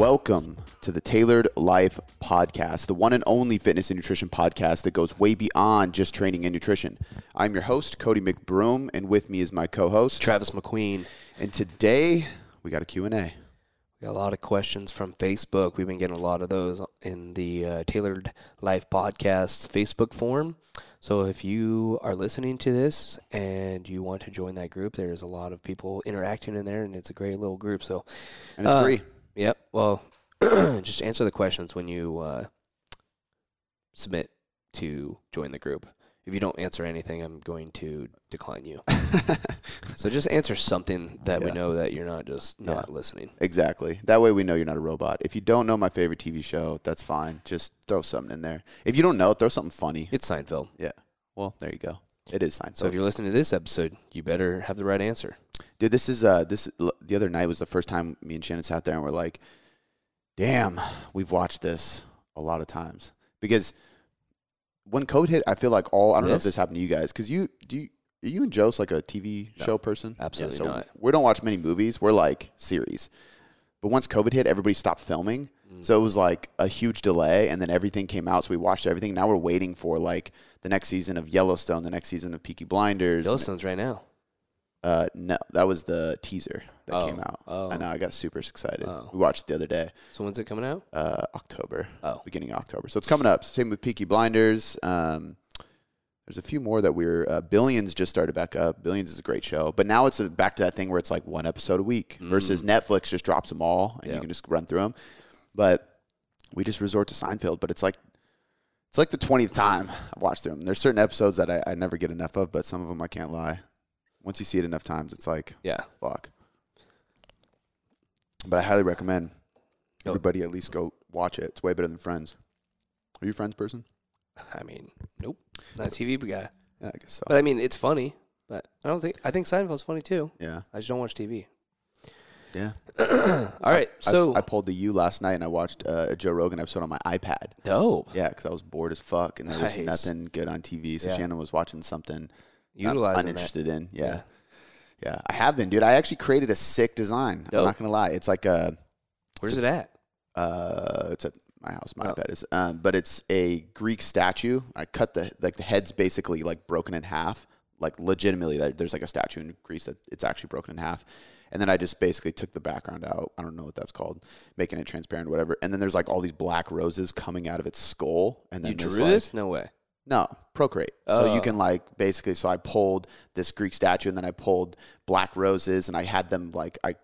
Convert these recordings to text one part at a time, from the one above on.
Welcome to the Tailored Life Podcast, the one and only fitness and nutrition podcast that goes way beyond just training and nutrition. I'm your host, Cody McBroom, and with me is my co-host, Travis McQueen. And today we got a Q&A. We got a lot of questions from Facebook. We've been getting a lot of those in the uh, Tailored Life Podcast Facebook forum. So if you are listening to this and you want to join that group, there's a lot of people interacting in there, and it's a great little group. So And it's Uh, free. Yep. Well, just answer the questions when you uh, submit to join the group. If you don't answer anything, I'm going to decline you. so just answer something that we Yeah. know that you're not just not listening. Exactly. That way we know you're not a robot. If you don't know my favorite TV show, that's fine. Just throw something in there. If you don't know, throw something funny. It's Seinfeld. Yeah. Well, there you go. It is Seinfeld. So if you're listening to this episode, you better have the right answer. Dude, this is uh this the other night was the first time me and Shannon sat there and we're like, "Damn, we've watched this a lot of times." Because when code hit, I feel like all I don't know if This? happened to you guys cuz you do you, are you and Joe's like a TV No, show person? absolutely so not. We don't watch many movies. We're like series. But once COVID hit, everybody stopped filming. Mm. So it was like a huge delay and then everything came out so we watched everything. Now we're waiting for like the next season of Yellowstone, the next season of Peaky Blinders. Yellowstone's right now. Uh, no, that was the teaser that Oh, came out. oh. I know. I got super excited. Oh. We watched it the other day, So when's it coming out? uh, October, Oh, beginning of October. So it's coming up. Same with Peaky Blinders. Um, there's a few more that we're. Uh, Billions just started back up. Billions is a great show, but now it's uh back to that thing where it's like one episode a week versus Netflix just drops them all and Mm. Yeah. you can just run through them. But we just resort to Seinfeld. But it's like it's like the twentieth time I've watched them. There's certain episodes that I, I never get enough of, but some of them I can't lie. Once you see it enough times, it's like yeah. fuck. But I highly recommend everybody at least go watch it. It's way better than Friends. Are you a Friends person? I mean, nope. Not a TV guy. Yeah, I guess so. But I mean, it's funny. But I don't think I think Seinfeld's funny too. yeah, I just don't watch TV. yeah. All right. I- So I, pulled the U last night and I watched uh, a Joe Rogan episode on my iPad. dope. Yeah, because I was bored as fuck and there was Nice. nothing good on TV. So Yeah. Shannon was watching something I'm Utilizing that. uninterested in. Yeah. Yeah. yeah, I have been, dude. I actually created a sick design. I'm not gonna lie. It's like a Where's it at? uh, it's at my house. My Oh. iPad is, um, but it's a Greek statue. I cut the like the head's basically like broken in half. Like legitimately, that there's like a statue in Greece that it's actually broken in half. And then I just basically took the background out. I don't know what that's called, making it transparent, whatever. And then there's like all these black roses coming out of its skull. And then You drew like- this? No way. No, Procreate. So you Oh. can like basically. So I pulled this Greek statue, and then I pulled black roses, and I had them like I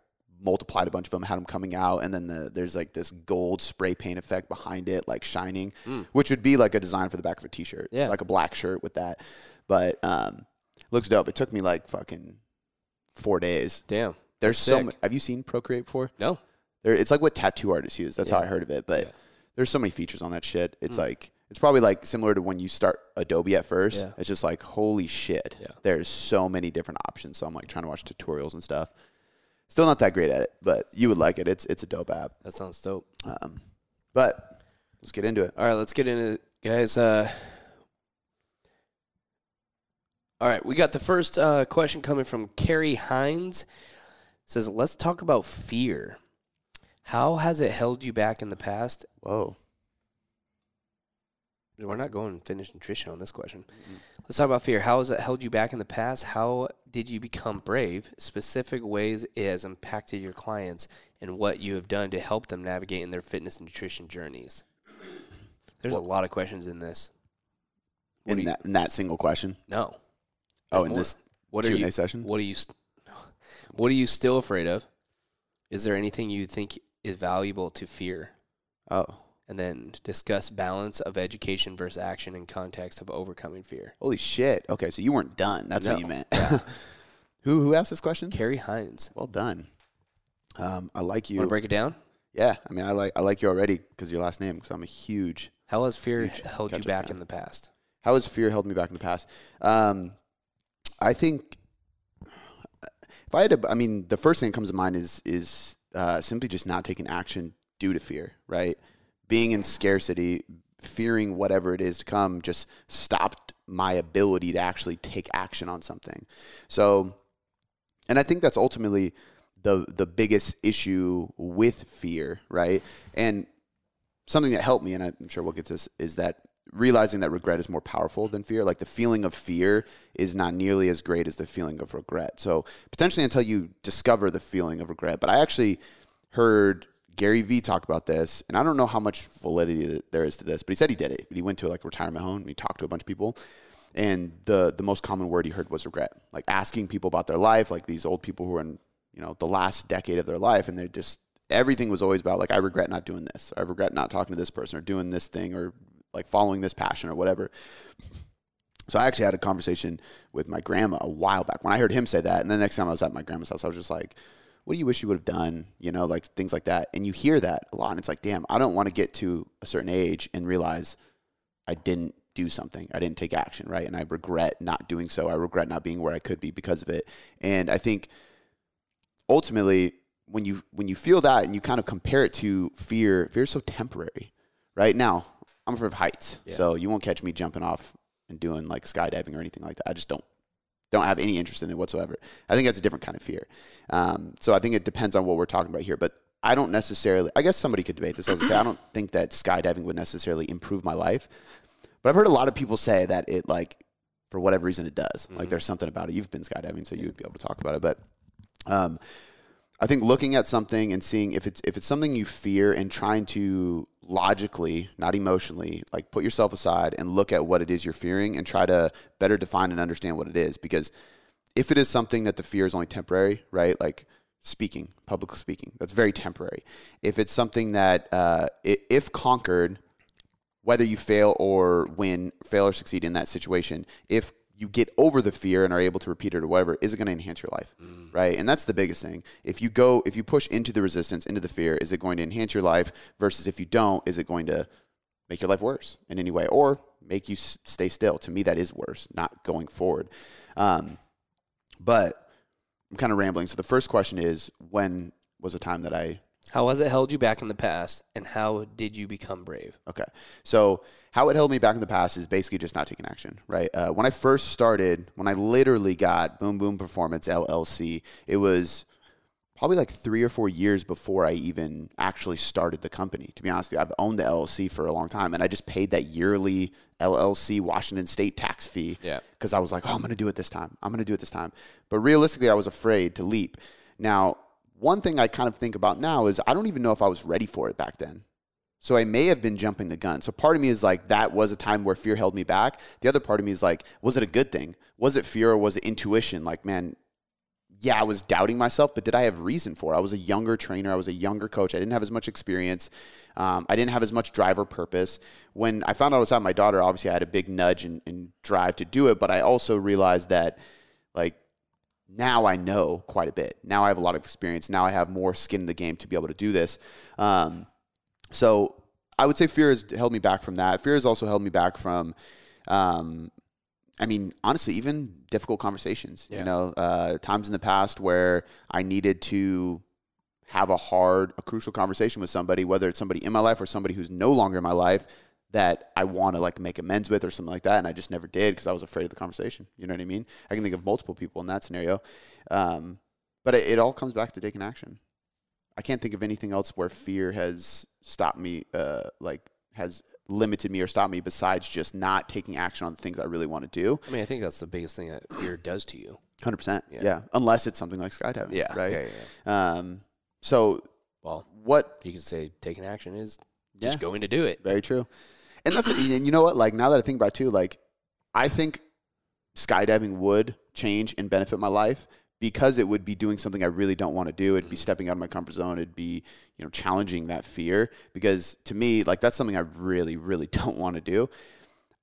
multiplied a bunch of them, had them coming out, and then the, there's like this gold spray paint effect behind it, like shining, which would be like a design for the back of a t-shirt. Yeah. like a black shirt with that. But um, looks dope. It took me like fucking four days. Damn. There's so. ma- Have you seen Procreate before? No. There, it's like what tattoo artists use. That's how I heard of it. But Yeah. there's so many features on that shit. It's Mm. like it's probably like similar to when you start Adobe at first. Yeah. It's just like holy shit. Yeah. There's so many different options. So I'm like trying to watch tutorials and stuff. Still not that great at it, but you would like it. It's it's a dope app. That sounds dope. Um, but let's get into it. All right, let's get into it, guys. Uh, all right, we got the first uh, question coming from Carrie Hines. It says, "Let's talk about fear. How has it held you back in the past?" Whoa. We're not going to finish nutrition on this question. Let's talk about fear. How has it held you back in the past? How did you become brave? Specific ways it has impacted your clients, and what you have done to help them navigate in their fitness and nutrition journeys. There's a lot of questions in this. What In you- that in that single question. No. Oh, in more. this What Q&A you? session. What are you? What are you still afraid of? Is there anything you think is valuable to fear? Oh, And then discuss balance of education versus action in context of overcoming fear. holy shit. Okay, so you weren't done. That's what you meant. Yeah. who who asked this question? Carrie Hines. Well done. Um, I like you. Want to break it down? Yeah, I mean, I like I like you already because your last name. Because I'm a huge. How has fear held you back fan. in the past? How has fear held me back in the past? Um, I think if I had to, I mean, the first thing that comes to mind is is uh, simply just not taking action due to fear. Right, being in scarcity, fearing whatever it is to come, just stopped my ability to actually take action on something. So, and I think that's ultimately the the biggest issue with fear, right? And something that helped me, and I'm sure we'll get to this, is that realizing that regret is more powerful than fear. Like the feeling of fear is not nearly as great as the feeling of regret. So potentially until you discover the feeling of regret. But I actually heard Gary Vee talked about this, and I don't know how much validity there is to this, but he said he did it. But He went to like a retirement home and he talked to a bunch of people. And the the most common word he heard was regret. Like asking people about their life, like these old people who are in, you know, the last decade of their life and they're just everything was always about like I regret not doing this. I regret not talking to this person or doing this thing or like following this passion or whatever. So I actually had a conversation with my grandma a while back when I heard him say that. And the next time I was at my grandma's house, I was just like, what do you wish you would have done? You know, like things like that. And you hear that a lot. And it's like, damn, I don't want to get to a certain age and realize I didn't do something. I didn't take action, right? And I regret not doing so. I regret not being where I could be because of it. And I think ultimately when you when you feel that and you kind of compare it to fear, fear is so temporary. Right? Now, I'm afraid of heights. Yeah. So you won't catch me jumping off and doing like skydiving or anything like that. I just don't don't have any interest in it whatsoever. I think that's a different kind of fear. Um, so I think it depends on what we're talking about here. But I don't necessarily. I guess somebody could debate this. I say, I don't think that skydiving would necessarily improve my life. But I've heard a lot of people say that it like for whatever reason it does. Mm-hmm. Like there's something about it. You've been skydiving, so you'd be able to talk about it. But um, I think looking at something and seeing if it's if it's something you fear and trying to logically, not emotionally, like put yourself aside and look at what it is you're fearing and try to better define and understand what it is. Because if it is something that the fear is only temporary, right? Like speaking, public speaking, that's very temporary. If it's something that, uh, if conquered, whether you fail or win, fail or succeed in that situation, if you get over the fear and are able to repeat it or whatever, is it going to enhance your life? Mm. Right. And that's the biggest thing. If you go, if you push into the resistance, into the fear, is it going to enhance your life versus if you don't, is it going to make your life worse in any way or make you stay still? To me, that is worse, not going forward. Um, but I'm kind of rambling. So the first question is when was a time that I how has it held you back in the past, and how did you become brave? Okay, so how it held me back in the past is basically just not taking action. Right uh, when I first started, when I literally got Boom Boom Performance LLC, it was probably like three or four years before I even actually started the company. To be honest with you, I've owned the LLC for a long time, and I just paid that yearly LLC Washington State tax fee. Yeah, because I was like, oh, I'm going to do it this time. I'm going to do it this time. But realistically, I was afraid to leap. Now one thing I kind of think about now is I don't even know if I was ready for it back then. So I may have been jumping the gun. So part of me is like, that was a time where fear held me back. The other part of me is like, was it a good thing? Was it fear or was it intuition? Like, man, yeah, I was doubting myself, but did I have reason for it? I was a younger trainer. I was a younger coach. I didn't have as much experience. Um, I didn't have as much drive or purpose. When I found out I was having my daughter, obviously I had a big nudge and, and drive to do it, but I also realized that, like, now I know quite a bit. Now I have a lot of experience. Now I have more skin in the game to be able to do this. Um, so I would say fear has held me back from that. Fear has also held me back from, um, I mean, honestly, even difficult conversations. Yeah. You know, uh, times in the past where I needed to have a hard, a crucial conversation with somebody, whether it's somebody in my life or somebody who's no longer in my life that I want to like make amends with or something like that, and I just never did because I was afraid of the conversation. You know what I mean? I can think of multiple people in that scenario, um, but it, it, all comes back to taking action. I can't think of anything else where fear has stopped me, uh, like has limited me or stopped me besides just not taking action on the things I really want to do. I mean, I think that's the biggest thing that fear does to you. Hundred percent. Yeah. Unless it's something like skydiving. Yeah. Right. Yeah, yeah, Um. So, well, what you can say taking action is just going to do it. Very true and that's and you know what? Like now that I think about it too, like I think skydiving would change and benefit my life because it would be doing something I really don't want to do. It'd be stepping out of my comfort zone. It'd be, you know, challenging that fear because to me, like that's something I really, really don't want to do.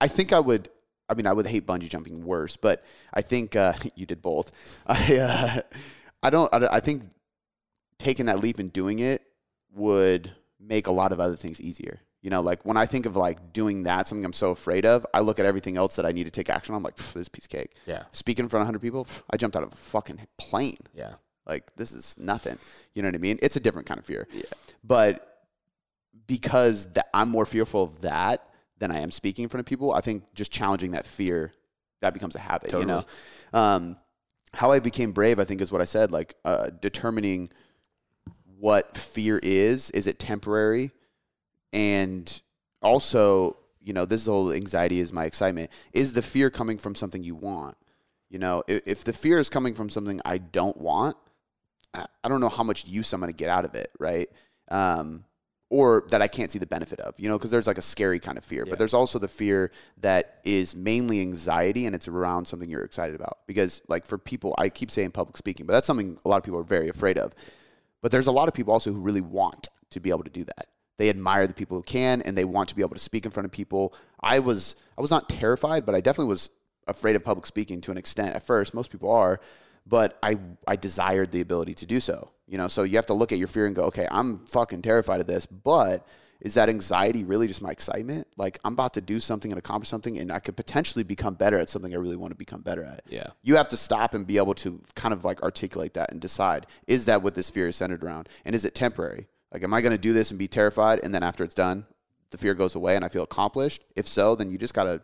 I think I would. I mean, I would hate bungee jumping worse, but I think uh, you did both. I, uh, I don't. I, I think taking that leap and doing it would make a lot of other things easier. You know, like when I think of like doing that, something I'm so afraid of, I look at everything else that I need to take action on. I'm like, this piece of cake. Yeah. Speaking in front of 100 people, I jumped out of a fucking plane. Yeah. Like this is nothing. You know what I mean? It's a different kind of fear. Yeah. But because that I'm more fearful of that than I am speaking in front of people, I think just challenging that fear that becomes a habit. Totally. You know. Um, how I became brave, I think, is what I said. Like uh, determining what fear is. Is it temporary? And also, you know, this whole anxiety is my excitement. Is the fear coming from something you want? You know, if, if the fear is coming from something I don't want, I don't know how much use I'm going to get out of it, right? Um, or that I can't see the benefit of, you know, because there's like a scary kind of fear, Yeah. but there's also the fear that is mainly anxiety and it's around something you're excited about. Because, like, for people, I keep saying public speaking, but that's something a lot of people are very afraid of. But there's a lot of people also who really want to be able to do that. They admire the people who can and they want to be able to speak in front of people. I was I was not terrified, but I definitely was afraid of public speaking to an extent at first. Most people are, but I I desired the ability to do so. You know, so you have to look at your fear and go, okay, I'm fucking terrified of this, but is that anxiety really just my excitement? Like I'm about to do something and accomplish something, and I could potentially become better at something I really want to become better at Yeah. you have to stop and be able to kind of like articulate that and decide is that what this fear is centered around and is it temporary like am i going to do this and be terrified and then after it's done the fear goes away and i feel accomplished? If so then you just got to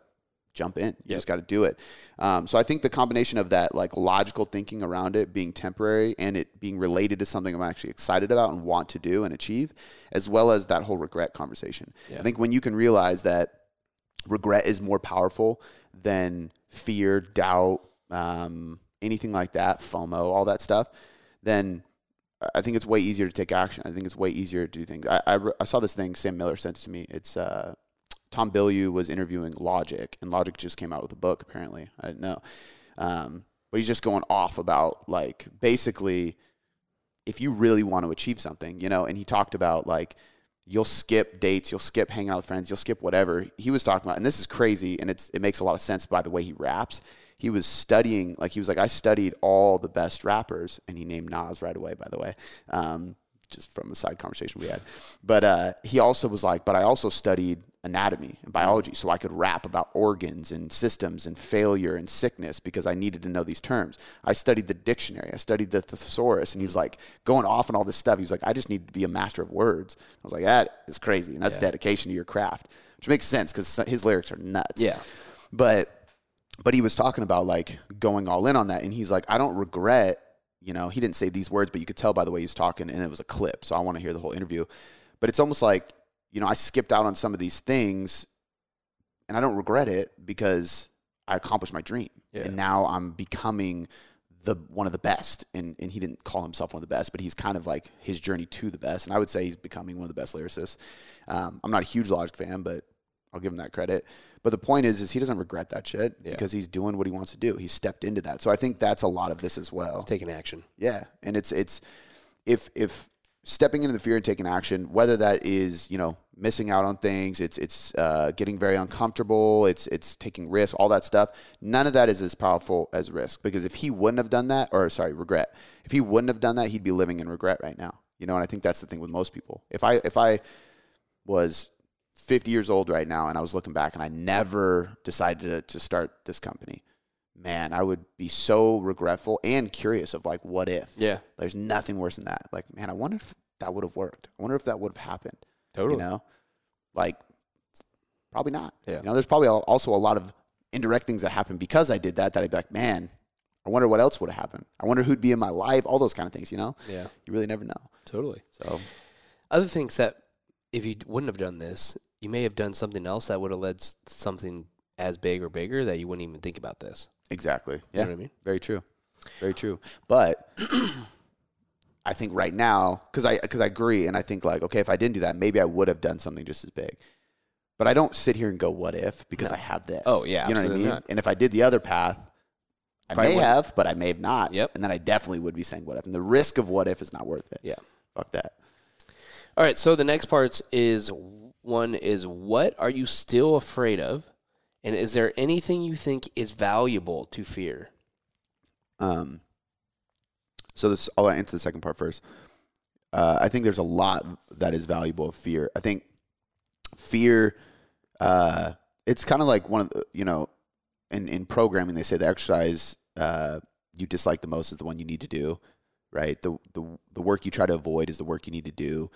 jump in. You just got to do it. Um, so i think the combination of that like logical thinking around it being temporary and it being related to something i'm actually excited about and want to do and achieve as well as that whole regret conversation. I think when you can realize that regret is more powerful than fear, doubt, um, anything like that, FOMO, all that stuff, then I think it's way easier to take action. I think it's way easier to do things. I, I, I saw this thing Sam Miller sent to me. It's uh, Tom Bilyeu was interviewing Logic, and Logic just came out with a book. Apparently, I didn't know, um, but he's just going off about like basically if you really want to achieve something, you know, and he talked about like you'll skip dates, you'll skip hanging out with friends, you'll skip whatever. He was talking about, and this is crazy, and it's it makes a lot of sense by the way he raps. He was studying, like he was like, I studied all the best rappers, and he named Nas right away, by the way, um, just from a side conversation we had. But uh, he also was like, but I also studied anatomy and biology, so I could rap about organs and systems and failure and sickness because I needed to know these terms. I studied the dictionary, I studied the thesaurus, and he was like going off on all this stuff. He was like, I just need to be a master of words. I was like, that is crazy, and that's dedication to your craft, which makes sense because his lyrics are nuts. Yeah. but but he was talking about like going all in on that, and he's like, I don't regret. You know, he didn't say these words, but you could tell by the way he was talking, and it was a clip. So I want to hear the whole interview. But it's almost like you know, I skipped out on some of these things and I don't regret it because I accomplished my dream. Yeah. And now I'm becoming the one of the best. And and he didn't call himself one of the best, but he's kind of like his journey to the best. And I would say he's becoming one of the best lyricists. Um, I'm not a huge Logic fan, but I'll give him that credit. But the point is, is he doesn't regret that shit because he's doing what he wants to do. He stepped into that. So I think that's a lot of this as well. Taking action. Yeah, and it's it's if if stepping into the fear and taking action, whether that is you know missing out on things, it's it's uh, getting very uncomfortable, it's it's taking risks, all that stuff. None of that is as powerful as risk because if he wouldn't have done that, or sorry, regret, if he wouldn't have done that, he'd be living in regret right now. You know, and I think that's the thing with most people. If I if I was 50 years old right now and I was looking back and I never decided to, to start this company, man, I would be so regretful and curious of like, what if? Yeah. There's nothing worse than that. Like, man, I wonder if that would have worked. I wonder if that would have happened. Totally. You know, like probably not. Yeah. You know, there's probably also a lot of indirect things that happen because I did that. That I'd be like, man, I wonder what else would have happened. I wonder who'd be in my life. All those kind of things. You know, Yeah. you really never know. Totally. So Other things that if you wouldn't have done this, you may have done something else that would have led something as big or bigger that you wouldn't even think about this. exactly. You Yeah. know what I mean? Very true. Very true. But I think right now, because I because I agree, and I think like, okay, if I didn't do that, maybe I would have done something just as big. But I don't sit here and go, what if? Because I have this. Oh, yeah, you know what I mean. not. And if I did the other path, I Probably may wouldn't. have, but I may have not. Yep. And then I definitely would be saying what if. And the risk of what if is not worth it. Yeah. Fuck that. All right. So the next part is one is what are you still afraid of, and is there anything you think is valuable to fear? Um, so this, I'll answer the second part first. Uh, I think there's a lot that is valuable of fear. I think fear, uh, it's kind of like one of the, you know, in, in programming, they say the exercise uh, you dislike the most is the one you need to do, right? The, the, the work you try to avoid is the work you need to do.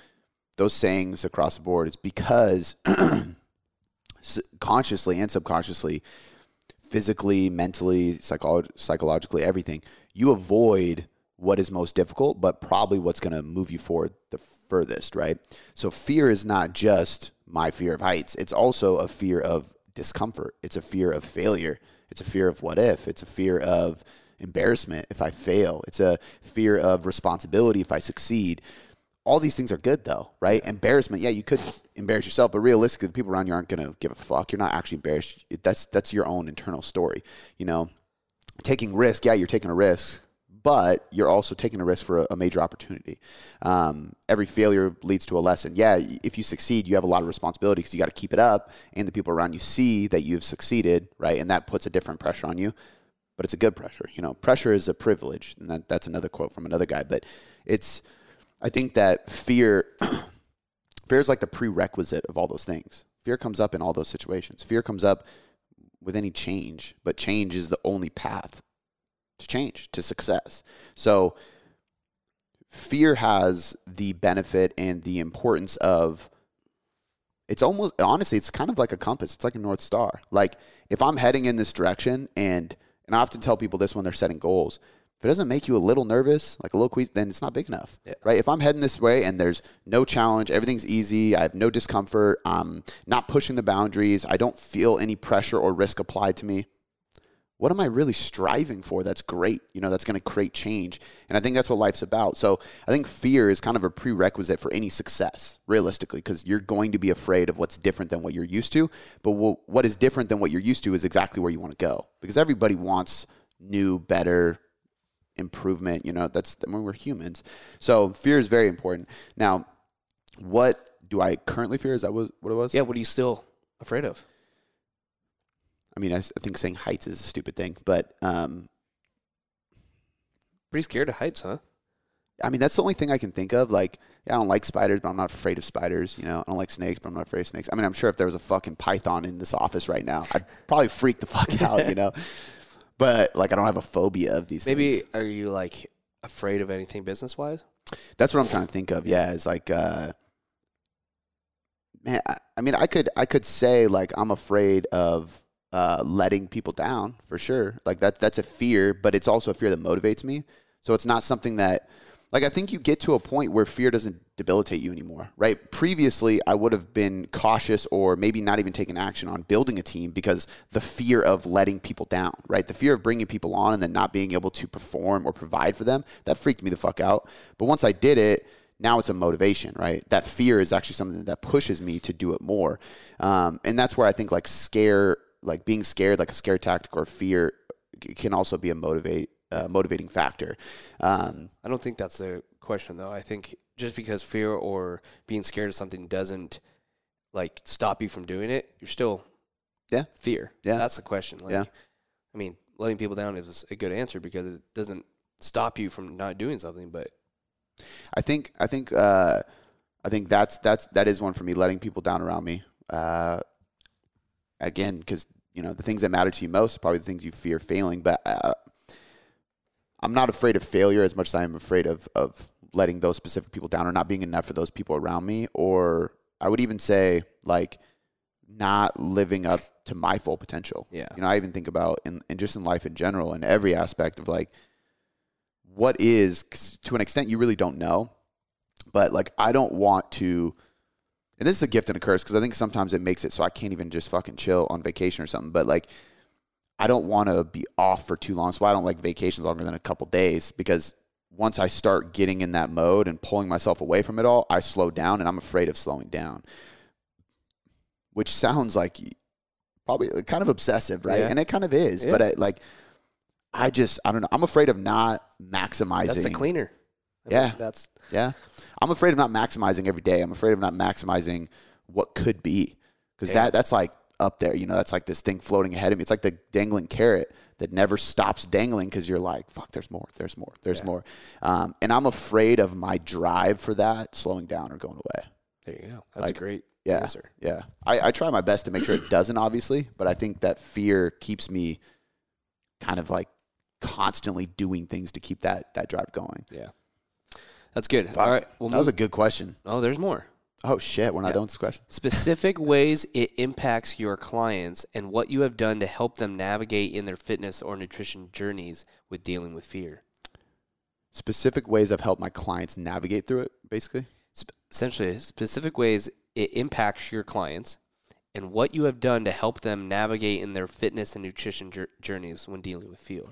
Those sayings across the board, it's because consciously and subconsciously, physically, mentally, psycholo- psychologically, everything, you avoid what is most difficult, but probably what's going to move you forward the furthest, right? So fear is not just my fear of heights. It's also a fear of discomfort. It's a fear of failure. It's a fear of what if. It's a fear of embarrassment if I fail. It's a fear of responsibility if I succeed. All these things are good though, right? Embarrassment, yeah, you could embarrass yourself, but realistically, the people around you aren't gonna give a fuck. You're not actually embarrassed. That's that's your own internal story. You know, taking risk, yeah, you're taking a risk, but you're also taking a risk for a, a major opportunity. Um, every failure leads to a lesson. Yeah, if you succeed, you have a lot of responsibility because you got to keep it up, and the people around you see that you've succeeded, right? And that puts a different pressure on you but it's a good pressure. You know, pressure is a privilege, and that, that's another quote from another guy. But it's, I think that fear, fear is like the prerequisite of all those things. Fear comes up in all those situations. Fear comes up with any change, but change is the only path to change to success. So, fear has the benefit and the importance of. It's almost honestly, it's kind of like a compass. It's like a north star. Like if I'm heading in this direction and and I often tell people this when they're setting goals. If it doesn't make you a little nervous, like a little queasy, then it's not big enough, Yeah. right? If I'm heading this way and there's no challenge, everything's easy, I have no discomfort, I'm not pushing the boundaries, I don't feel any pressure or risk applied to me. What am I really striving for? That's great, you know, that's going to create change, and I think that's what life's about. So I think fear is kind of a prerequisite for any success, realistically, because you're going to be afraid of what's different than what you're used to. But what is different than what you're used to is exactly where you want to go, because everybody wants new, better, improvement. You know, that's I mean, we're humans, so fear is very important. Now, what do I currently fear? Is that what what it was? Yeah, what are you still afraid of? I mean, I think saying heights is a stupid thing, but um, Pretty scared of heights, huh? I mean, that's the only thing I can think of. Like, yeah, I don't like spiders, but I'm not afraid of spiders. You know, I don't like snakes, but I'm not afraid of snakes. I mean, I'm sure if there was a fucking python in this office right now, I'd probably freak the fuck out. You know, but like, I don't have a phobia of these. Things. Maybe things. are you like afraid of anything business wise? that's what I'm trying to think of. Yeah, it's like, uh, man, I, I mean, I could, I could say like I'm afraid of uh, letting people down for sure. Like that's that's a fear, but it's also a fear that motivates me. So it's not something that, like, I think you get to a point where fear doesn't debilitate you anymore, right? Previously, I would have been cautious or maybe not even taken action on building a team because the fear of letting people down, right? The fear of bringing people on and then not being able to perform or provide for them, that freaked me the fuck out. But once I did it, now it's a motivation, right? That fear is actually something that pushes me to do it more. Um, and that's where I think like scare, like being scared, like a scare tactic or fear can also be a motivate, uh, motivating factor. Um, I don't think that's the question though. I think just because fear or being scared of something doesn't like stop you from doing it, you're still Yeah. fear. Yeah. That's the question. Like, Yeah. I mean, letting people down is a good answer because it doesn't stop you from not doing something, but I think I think uh, I think that's that's that is one for me. Letting people down around me. Uh, again, because you know the things that matter to you most are probably the things you fear failing. But uh, I'm not afraid of failure as much as I am afraid of of letting those specific people down or not being enough for those people around me. Or I would even say like not living up to my full potential. Yeah. You know, I even think about in, and just in life in general, in every aspect of like what is 'cause to an extent you really don't know but like i don't want to and this is a gift and a curse because i think sometimes it makes it so i can't even just fucking chill on vacation or something but like i don't want to be off for too long so i don't like vacations longer than a couple days because once i start getting in that mode and pulling myself away from it all i slow down and i'm afraid of slowing down which sounds like probably uh, kind of obsessive right Yeah. and it kind of is but I, like i just i don't know i'm afraid of not maximizing that's the cleaner. I mean, Yeah. that's yeah. I'm afraid of not maximizing every day. I'm afraid of not maximizing what could be. Because Yeah. that that's like up there, you know, that's like this thing floating ahead of me. It's like the dangling carrot that never stops dangling because you're like, fuck, there's more, there's more, there's Yeah. more. Um, and I'm afraid of my drive for that slowing down or going away. there you go. That's Like, great Yeah. answer. Yeah. I, I try my best to make sure it doesn't, obviously, but I think that fear keeps me kind of like constantly doing things to keep that that drive going. Yeah. That's good. All right. We'll that was a good question. oh, there's more. Oh shit, we're not Yeah. done with this question. Specific ways it impacts your clients and what you have done to help them navigate in their fitness or nutrition journeys with dealing with fear. specific ways I've helped my clients navigate through it, basically. Sp- essentially, specific ways it impacts your clients and what you have done to help them navigate in their fitness and nutrition jour- journeys when dealing with fear.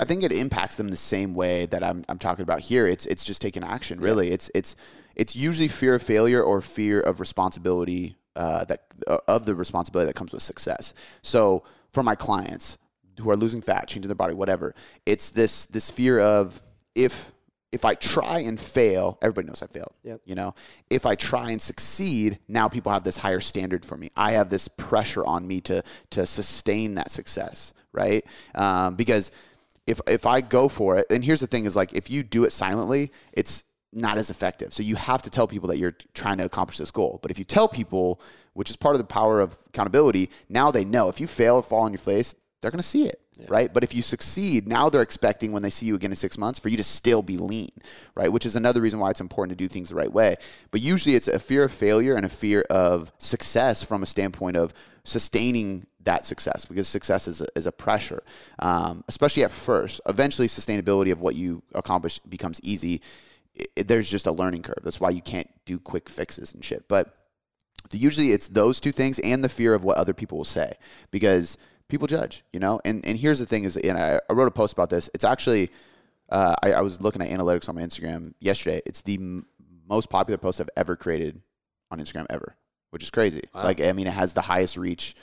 I think it impacts them the same way that I'm, I'm talking about here. It's it's just taking action. Really, it's it's it's usually fear of failure or fear of responsibility uh, that uh, of the responsibility that comes with success. So for my clients who are losing fat, changing their body, whatever, it's this this fear of if if I try and fail, everybody knows I failed. Yep. You know, if I try and succeed, now people have this higher standard for me. I have this pressure on me to to sustain that success, right? Um, because if if I go for it, and here's the thing: is like if you do it silently, it's not as effective. So you have to tell people that you're trying to accomplish this goal. But if you tell people, which is part of the power of accountability, now they know. If you fail or fall on your face, they're going to see it, yeah. right? But if you succeed, now they're expecting when they see you again in six months for you to still be lean, right? Which is another reason why it's important to do things the right way. But usually it's a fear of failure and a fear of success from a standpoint of sustaining that success because success is a, is a pressure, um, especially at first. Eventually, sustainability of what you accomplish becomes easy. It, there's just a learning curve. That's why you can't do quick fixes and shit. But usually it's those two things and the fear of what other people will say because – people judge, you know. And and here's the thing is, and I, I wrote a post about this. It's actually, uh, I, I, was looking at analytics on my Instagram yesterday. It's the m- most popular post I've ever created on Instagram ever, which is crazy. Wow. Like, I mean, it has the highest reach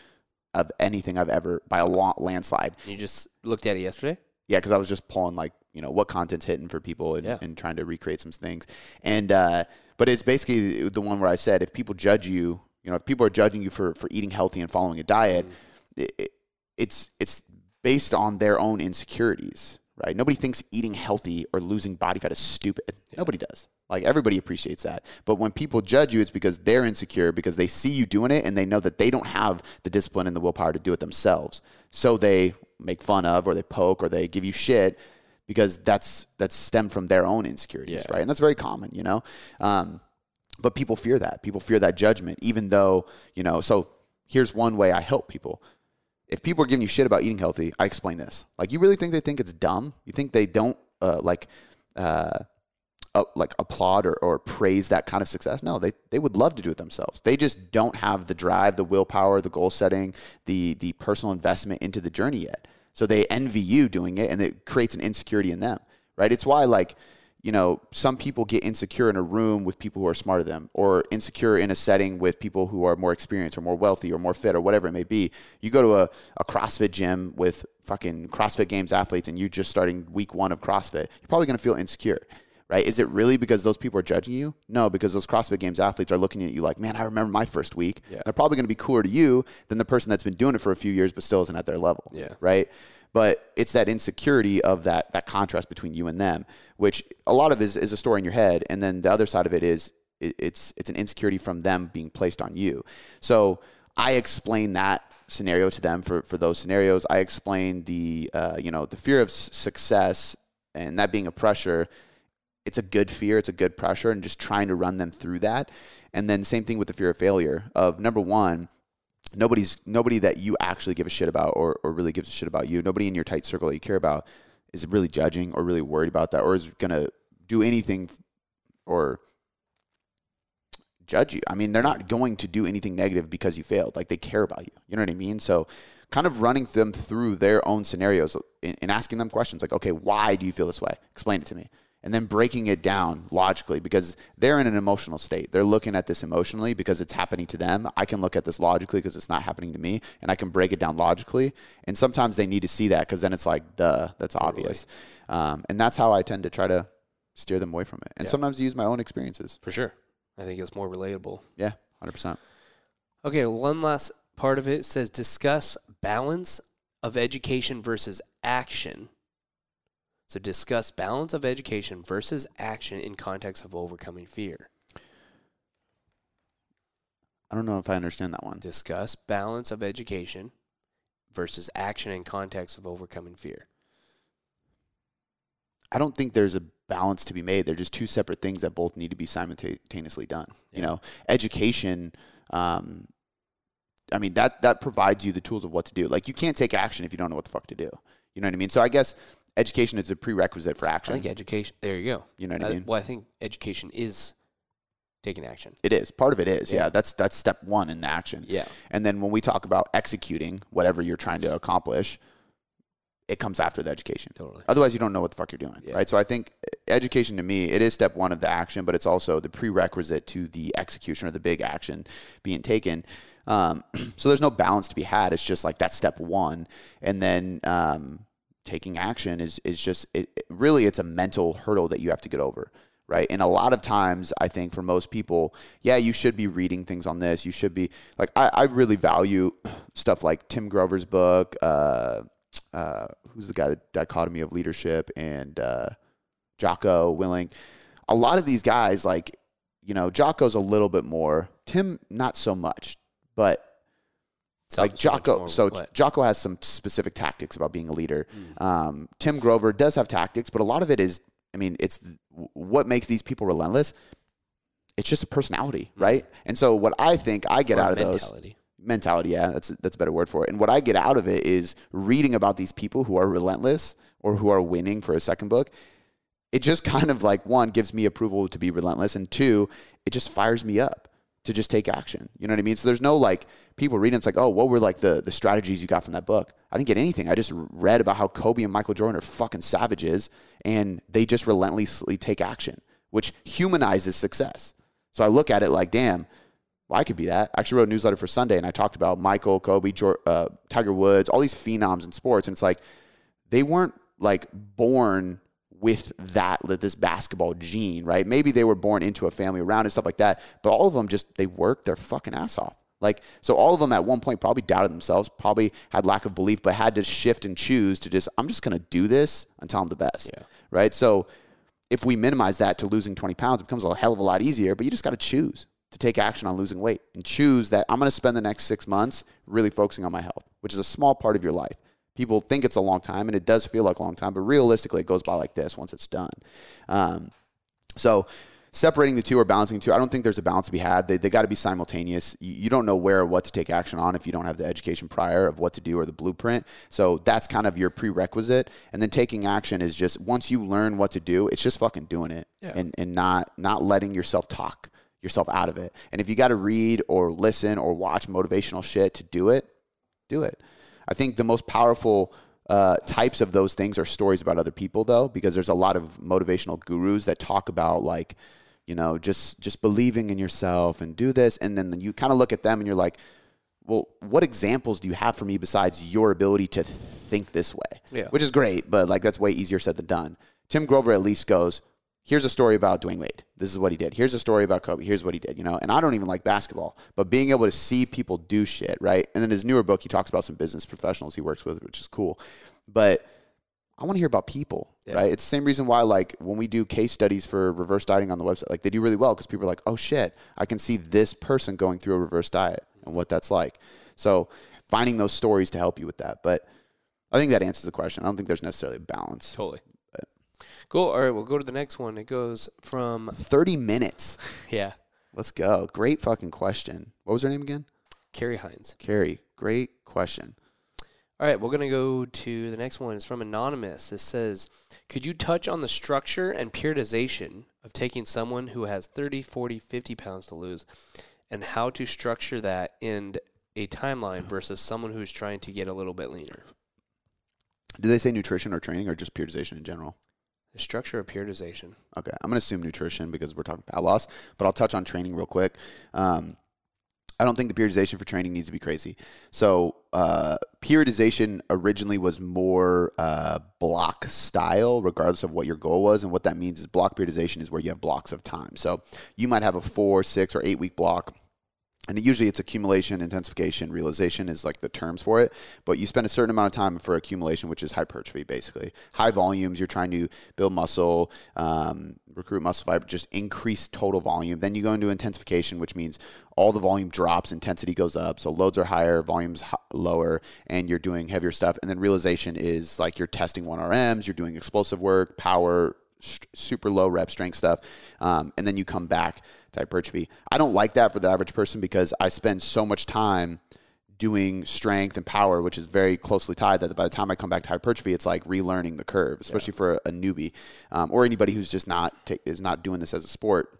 of anything I've ever by a long landslide. You just looked at it yesterday. Yeah, because I was just pulling like you know what content's hitting for people and, yeah. and trying to recreate some things. And uh, but it's basically the one where I said if people judge you, you know, if people are judging you for for eating healthy and following a diet, mm. it, it's it's based on their own insecurities, right? Nobody thinks eating healthy or losing body fat is stupid. Nobody does. Like everybody appreciates that. But when people judge you, it's because they're insecure because they see you doing it and they know that they don't have the discipline and the willpower to do it themselves. So they make fun of or they poke or they give you shit because that's that's stemmed from their own insecurities, yeah. right? And that's very common, you know. Um, but people fear that. People fear that judgment, even though you know. So here's one way I help people if people are giving you shit about eating healthy, I explain this. Like, you really think they think it's dumb? You think they don't uh, like uh, uh, like applaud or, or praise that kind of success? No, they they would love to do it themselves. They just don't have the drive, the willpower, the goal setting, the the personal investment into the journey yet. So they envy you doing it, and it creates an insecurity in them. Right? It's why like you know, some people get insecure in a room with people who are smarter than them, or insecure in a setting with people who are more experienced or more wealthy or more fit or whatever it may be. You go to a, a CrossFit gym with fucking CrossFit Games athletes and you just starting week one of CrossFit, you're probably going to feel insecure, right? Is it really because those people are judging you? No, because those CrossFit Games athletes are looking at you like, man, I remember my first week. Yeah. They're probably going to be cooler to you than the person that's been doing it for a few years but still isn't at their level, yeah. right? But it's that insecurity of that that contrast between you and them, which a lot of is, is a story in your head, and then the other side of it is it, it's it's an insecurity from them being placed on you. So I explain that scenario to them for for those scenarios. I explain the uh, you know the fear of success and that being a pressure. It's a good fear. It's a good pressure, and just trying to run them through that. And then same thing with the fear of failure. Of number one nobody's nobody that you actually give a shit about or, or really gives a shit about you nobody in your tight circle that you care about is really judging or really worried about that or is going to do anything or judge you. I mean they're not going to do anything negative because you failed. Like they care about you. You know what i mean? So kind of running them through their own scenarios uh, and asking them questions like okay why do you feel this way? Explain it to me and then breaking it down logically because they're in an emotional state. They're looking at this emotionally because it's happening to them. I can look at this logically because it's not happening to me, and I can break it down logically. And sometimes they need to see that because then it's like, duh, that's obvious. Um, and that's how I tend to try to steer them away from it. And yeah. sometimes use my own experiences. For sure. I think it's more relatable. Yeah, 100%. Okay, one last part of it says discuss balance of education versus action so discuss balance of education versus action in context of overcoming fear. I don't know if I understand that one. Discuss balance of education versus action in context of overcoming fear. I don't think there's a balance to be made. They're just two separate things that both need to be simultaneously done. Yeah. You know, education. Um, I mean that that provides you the tools of what to do. Like you can't take action if you don't know what the fuck to do. You know what I mean? So I guess education is a prerequisite for I action. think education. There you go. You know what I Uh, mean? well, I think education is taking action. It is part of it is yeah. Yeah. That's that's step one in the action. Yeah. And then when we talk about executing whatever you're trying to accomplish, it comes after the education. Totally. Otherwise, you don't know what the fuck you're doing, Yeah. right? So I think education to me, it is step one of the action, but it's also the prerequisite to the execution or the big action being taken. Um, so there's no balance to be had. It's just like that's step one, and then um, taking action is is just it, it- really it's a mental hurdle that you have to get over. Right. And a lot of times, I think for most people, yeah, you should be reading things on this. You should be like, I, I really value stuff like Tim Grover's book, uh, uh, who's the guy, the dichotomy of leadership, and uh, Jocko Willink. A lot of these guys, like, you know, Jocko's a little bit more, Tim, not so much, but like so Jocko, so what- Jocko has some specific tactics about being a leader. Hmm. Um, Tim Grover does have tactics, but a lot of it is, I mean, it's what makes these people relentless. It's just a personality, right? And so what I think I get. Or out of those mentality. mentality yeah that's that's a better word for it and what i get out of it is reading about these people who are relentless or who are winning for a second book it just kind of like one gives me approval to be relentless and two it just fires me up to just take action you know what i mean so there's no like people reading it's like oh what were like the the strategies you got from that book i didn't get anything i just read about how kobe and michael jordan are fucking savages and they just relentlessly take action which humanizes success so i look at it like damn well, I could be that. I actually wrote a newsletter for Sunday, and I talked about Michael, Kobe, Jor- uh, Tiger Woods, all these phenoms in sports, and it's like they weren't like born with that with this basketball gene, right? Maybe they were born into a family around and stuff like that, but all of them just they worked their fucking ass off. Like so, all of them at one point probably doubted themselves, probably had lack of belief, but had to shift and choose to just I'm just gonna do this until I'm the best, Yeah. right? So if we minimize that to losing 20 pounds, it becomes a hell of a lot easier, but you just got to choose to take action on losing weight and choose that I'm going to spend the next six months really focusing on my health, which is a small part of your life. People think it's a long time, and it does feel like a long time, but realistically, it goes by like this once it's done. Um, so, separating the two or balancing the two, I don't think there's a balance to be had. They, they got to be simultaneous. You, you don't know where or what to take action on if you don't have the education prior of what to do or the blueprint. So, that's kind of your prerequisite. And then taking action is just once you learn what to do, it's just fucking doing it Yeah. and, and not, not letting yourself talk yourself out of it. And if you got to read or listen or watch motivational shit to do it, do it. I think the most powerful uh, types of those things are stories about other people, though, because there's a lot of motivational gurus that talk about like, you know, just just believing in yourself and do this, and then you kind of look at them and you're like, well, what examples do you have for me besides your ability to think this way? Yeah. Which is great, but like that's way easier said than done. Tim Grover at least goes, here's a story about Dwyane Wade. This is what he did. Here's a story about Kobe. Here's what he did, you know. And I don't even like basketball, but being able to see people do shit, right? And then his newer book, he talks about some business professionals he works with, which is cool. But I want to hear about people, Yeah. right? It's the same reason why, like, when we do case studies for reverse dieting on the website, like, they do really well because people are like, oh shit, I can see this person going through a reverse diet and what that's like. So, finding those stories to help you with that. But I think that answers the question. I don't think there's necessarily a balance. Totally. Cool. All right, we'll go to the next one. It goes from 30 minutes. yeah, Let's go. Great fucking question. What was her name again? Carrie Hines. Carrie. Great question. All right, we're going to go to the next one. It's from Anonymous. This says, Could you touch on the structure and periodization of taking someone who has 30, 40, 50 pounds to lose and how to structure that in a timeline versus someone who's trying to get a little bit leaner? Do they say nutrition or training or just periodization in general? The structure of periodization. Okay, I'm going to assume nutrition because we're talking fat loss, but I'll touch on training real quick. Um, I don't think the periodization for training needs to be crazy. So, uh, periodization originally was more uh, block style, regardless of what your goal was. And what that means is block periodization is where you have blocks of time. So, you might have a four, six, or eight week block. And usually it's accumulation, intensification, realization is like the terms for it. But you spend a certain amount of time for accumulation, which is hypertrophy, basically. High volumes, you're trying to build muscle, um, recruit muscle fiber, just increase total volume. Then you go into intensification, which means all the volume drops, intensity goes up. So loads are higher, volumes h- lower, and you're doing heavier stuff. And then realization is like you're testing 1RMs, you're doing explosive work, power, super low rep strength stuff, um, and then you come back hypertrophy. I don't like that for the average person because I spend so much time doing strength and power, which is very closely tied. That by the time I come back to hypertrophy, it's like relearning the curve, especially for a, a newbie um, or anybody who's just not ta- is not doing this as a sport.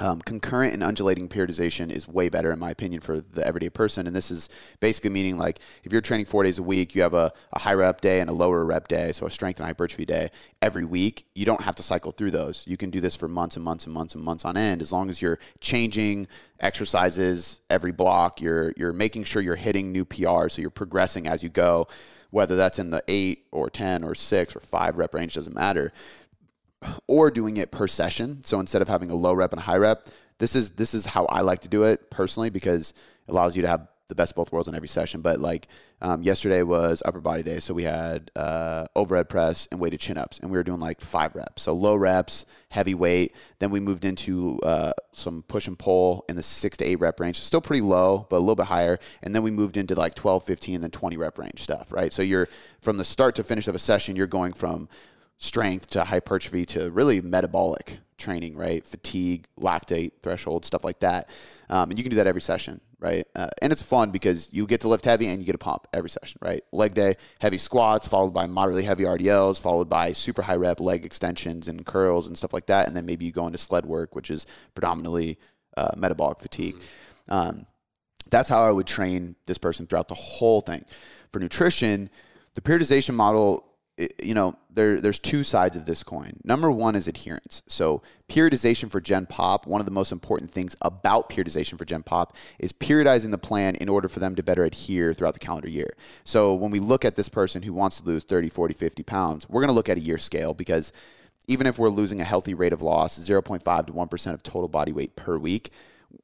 Um, concurrent and undulating periodization is way better, in my opinion, for the everyday person. And this is basically meaning like if you're training four days a week, you have a, a high rep day and a lower rep day, so a strength and hypertrophy day every week. You don't have to cycle through those. You can do this for months and months and months and months on end, as long as you're changing exercises every block. You're you're making sure you're hitting new PRs, so you're progressing as you go. Whether that's in the eight or ten or six or five rep range doesn't matter or doing it per session. So instead of having a low rep and a high rep, this is this is how I like to do it personally because it allows you to have the best both worlds in every session. But like um, yesterday was upper body day, so we had uh, overhead press and weighted chin ups, and we were doing like five reps. So low reps, heavy weight. Then we moved into uh, some push and pull in the six to eight rep range. Still pretty low, but a little bit higher. And then we moved into like 12, 15, and then 20 rep range stuff, right? So you're from the start to finish of a session, you're going from strength to hypertrophy to really metabolic training, right? Fatigue, lactate threshold, stuff like that. Um, and you can do that every session, right? Uh, and it's fun because you get to lift heavy and you get a pump every session, right? Leg day, heavy squats, followed by moderately heavy RDLs, followed by super high rep leg extensions and curls and stuff like that. And then maybe you go into sled work, which is predominantly uh, metabolic fatigue. Um, that's how I would train this person throughout the whole thing. For nutrition, the periodization model you know, there, there's two sides of this coin. Number one is adherence. So, periodization for Gen Pop, one of the most important things about periodization for Gen Pop is periodizing the plan in order for them to better adhere throughout the calendar year. So, when we look at this person who wants to lose 30, 40, 50 pounds, we're going to look at a year scale because even if we're losing a healthy rate of loss, 0.5 to 1% of total body weight per week,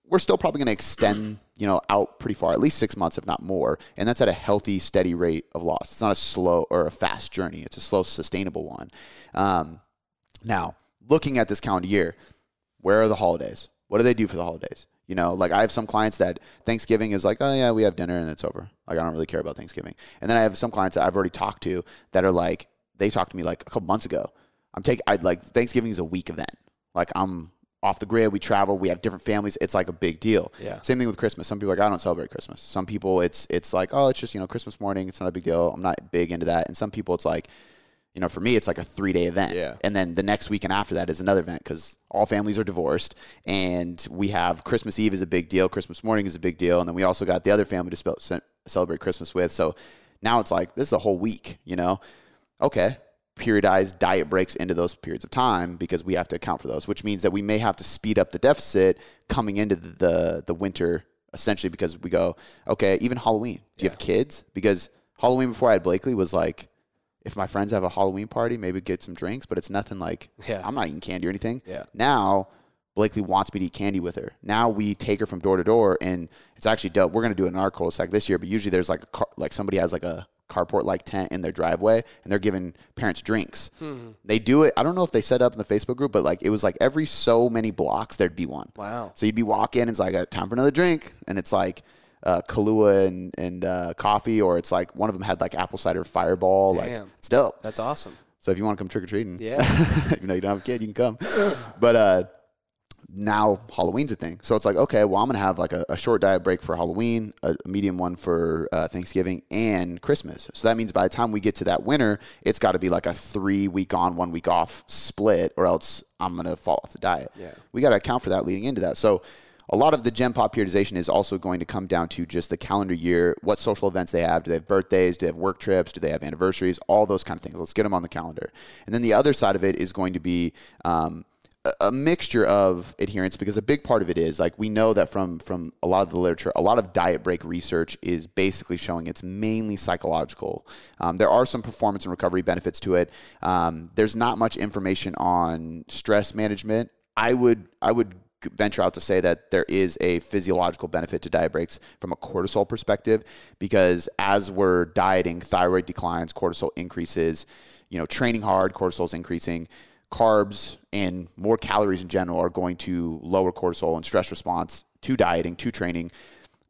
we're still probably going to extend, you know, out pretty far, at least six months, if not more. And that's at a healthy, steady rate of loss. It's not a slow or a fast journey. It's a slow, sustainable one. Um, now, looking at this calendar year, where are the holidays? What do they do for the holidays? You know, like I have some clients that Thanksgiving is like, oh yeah, we have dinner and it's over. Like I don't really care about Thanksgiving. And then I have some clients that I've already talked to that are like, they talked to me like a couple months ago. I'm taking, I like Thanksgiving is a week event. Like I'm off the grid. We travel. We have different families. It's like a big deal. Yeah. Same thing with Christmas. Some people are like, I don't celebrate Christmas. Some people, it's it's like, oh, it's just you know Christmas morning. It's not a big deal. I'm not big into that. And some people, it's like, you know, for me, it's like a three day event. Yeah. And then the next weekend after that is another event because all families are divorced, and we have Christmas Eve is a big deal. Christmas morning is a big deal, and then we also got the other family to celebrate Christmas with. So now it's like this is a whole week. You know, okay periodized diet breaks into those periods of time because we have to account for those, which means that we may have to speed up the deficit coming into the the, winter essentially because we go, okay, even Halloween. Do you Yeah. have kids? Because Halloween before I had Blakely was like if my friends have a Halloween party, maybe get some drinks, but it's nothing like Yeah. I'm not eating candy or anything. Yeah. Now Blakely wants me to eat candy with her. Now we take her from door to door, and it's actually dope. We're gonna do it in our cul-de-sac this year, but usually there's like a car, like somebody has like a carport like tent in their driveway, and they're giving parents drinks. They do it. I don't know if they set up in the Facebook group, but like it was like every so many blocks there'd be one. Wow. So you'd be walking, and it's like, uh, time for another drink. And it's like uh, Kahlua and, and uh, coffee, or it's like one of them had like apple cider fireball. Like, Damn. it's dope. That's awesome. So if you want to come trick or treating, Yeah. even though you don't have a kid, you can come. But uh, now Halloween's a thing. So it's like, okay, well, I'm going to have like a, a short diet break for Halloween, a, medium one for uh, Thanksgiving, and Christmas. So that means by the time we get to that winter, it's got to be like a three week on, one week off split, or else I'm going to fall off the diet. Yeah. We got to account for that leading into that. So a lot of the Gen Pop periodization is also going to come down to just the calendar year, what social events they have. Do they have birthdays? Do they have work trips? Do they have anniversaries? All those kind of things. Let's get them on the calendar. And then the other side of it is going to be um, a, mixture of adherence because a big part of it is like we know that from from a lot of the literature, a lot of diet break research is basically showing it's mainly psychological. Um, there are some performance and recovery benefits to it. Um, there's not much information on stress management. I would I would venture out to say that there is a physiological benefit to diet breaks from a cortisol perspective because as we're dieting, thyroid declines, cortisol increases. You know, training hard, cortisol is increasing. Carbs and more calories in general are going to lower cortisol and stress response to dieting, to training.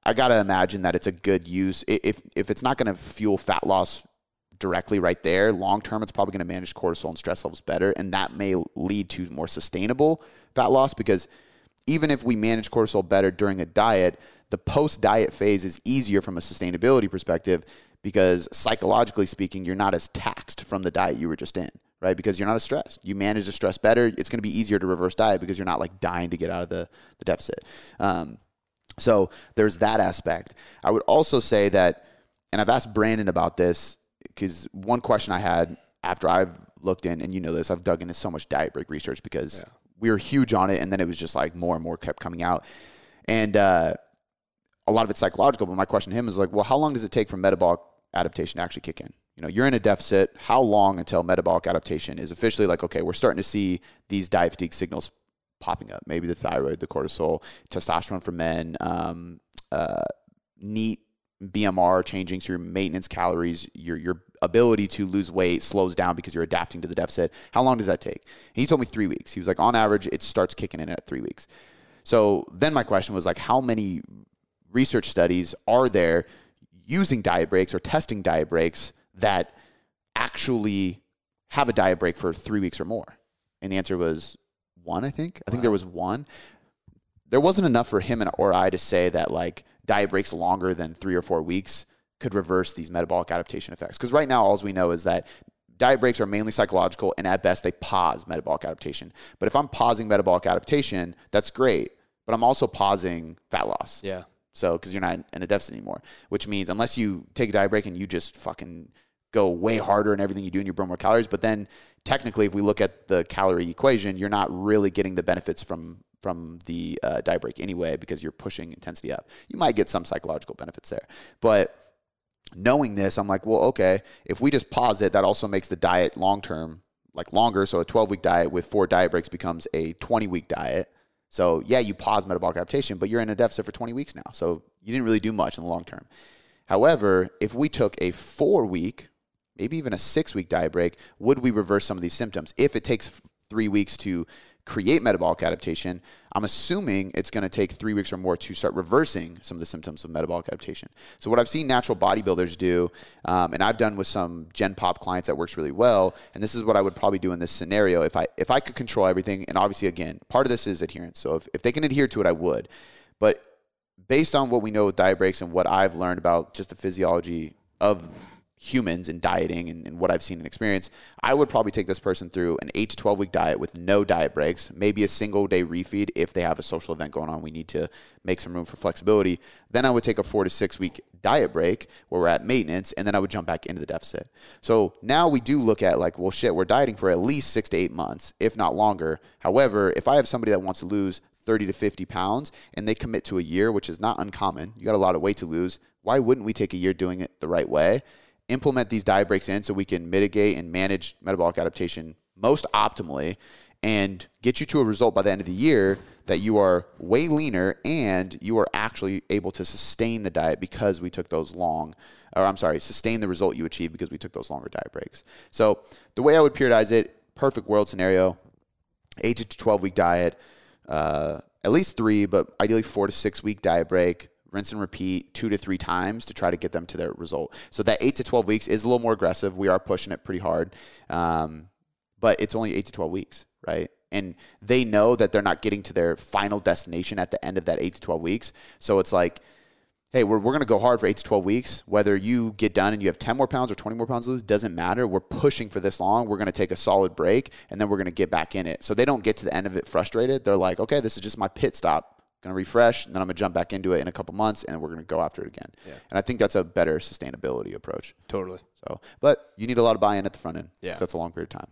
I gotta imagine that it's a good use. If if it's not going to fuel fat loss directly right there, long term, it's probably going to manage cortisol and stress levels better, and that may lead to more sustainable fat loss because even if we manage cortisol better during a diet, the post diet phase is easier from a sustainability perspective because psychologically speaking, you're not as taxed from the diet you were just in, right? Because you're not as stressed. You manage the stress better. It's going to be easier to reverse diet because you're not like dying to get out of the, the deficit. Um, so there's that aspect. I would also say that, and I've asked Brandon about this because one question I had after I've looked in, and you know this, I've dug into so much diet break research because yeah. we were huge on it, and then it was just like more and more kept coming out, and uh, a lot of it's psychological. But my question to him is like, well, how long does it take for metabolic adaptation to actually kick in? You know, you're in a deficit. How long until metabolic adaptation is officially like, okay, we're starting to see these diet fatigue signals popping up? Maybe the thyroid, the cortisol, testosterone for men, um, uh, NEAT BMR changing, so your maintenance calories, your your ability to lose weight slows down because you're adapting to the deficit. How long does that take? And he told me three weeks. He was like, on average, it starts kicking in at three weeks. So then my question was like, how many research studies are there using diet breaks or testing diet breaks that actually have a diet break for three weeks or more? And the answer was one, I think. I think there was one. There wasn't enough for him and or I to say that like diet breaks longer than three or four weeks could reverse these metabolic adaptation effects. Because right now, all we know is that diet breaks are mainly psychological, and at best, they pause metabolic adaptation. But if I'm pausing metabolic adaptation, that's great. But I'm also pausing fat loss. Yeah. So, because you're not in a deficit anymore, which means unless you take a diet break and you just fucking go way harder in everything you do and you burn more calories, but then technically, if we look at the calorie equation, you're not really getting the benefits from from the uh, diet break anyway because you're pushing intensity up. You might get some psychological benefits there, but knowing this, I'm like, well, okay, if we just pause it, that also makes the diet long term like longer. So a 12 week diet with four diet breaks becomes a 20 week diet. So yeah, you pause metabolic adaptation, but you're in a deficit for 20 weeks now. So you didn't really do much in the long term. However, if we took a four week, maybe even a six week diet break, would we reverse some of these symptoms? If it takes three weeks to create metabolic adaptation, I'm assuming it's going to take three weeks or more to start reversing some of the symptoms of metabolic adaptation. So, what I've seen natural bodybuilders do, um, and I've done with some Gen Pop clients that works really well, and this is what I would probably do in this scenario if I if I could control everything. And obviously, again, part of this is adherence. So, if, if they can adhere to it, I would. But based on what we know with diet breaks and what I've learned about just the physiology of humans and dieting and, and, what I've seen and experienced, I would probably take this person through an 8 to 12 week diet with no diet breaks, maybe a single day refeed if they have a social event going on. We need to make some room for flexibility. Then I would take a 4 to 6 week diet break where we're at maintenance and then I would jump back into the deficit. So now we do look at like, well, shit, we're dieting for at least 6 to 8 months, if not longer. However, if I have somebody that wants to lose 30 to 50 pounds and they commit to a year, which is not uncommon, you got a lot of weight to lose. Why wouldn't we take a year doing it the right way? Implement these diet breaks in so we can mitigate and manage metabolic adaptation most optimally and get you to a result by the end of the year that you are way leaner and you are actually able to sustain the diet because we took those long or I'm sorry, sustain the result you achieved because we took those longer diet breaks. So the way I would periodize it, perfect world scenario, eight to 12 week diet, uh, at least three, but ideally four to six week diet break, rinse and repeat two to three times to try to get them to their result. So that eight to 12 weeks is a little more aggressive. We are pushing it pretty hard. Um, but it's only eight to 12 weeks, right? And they know that they're not getting to their final destination at the end of that eight to 12 weeks. So it's like, hey, we're, we're going to go hard for eight to 12 weeks. Whether you get done and you have 10 more pounds or 20 more pounds to lose, doesn't matter. We're pushing for this long. We're going to take a solid break and then we're going to get back in it. So they don't get to the end of it frustrated. They're like, okay, this is just my pit stop going to refresh, and then I'm going to jump back into it in a couple months, and we're going to go after it again. Yeah. And I think that's a better sustainability approach. Totally. So, but you need a lot of buy-in at the front end. Yeah, that's a long period of time.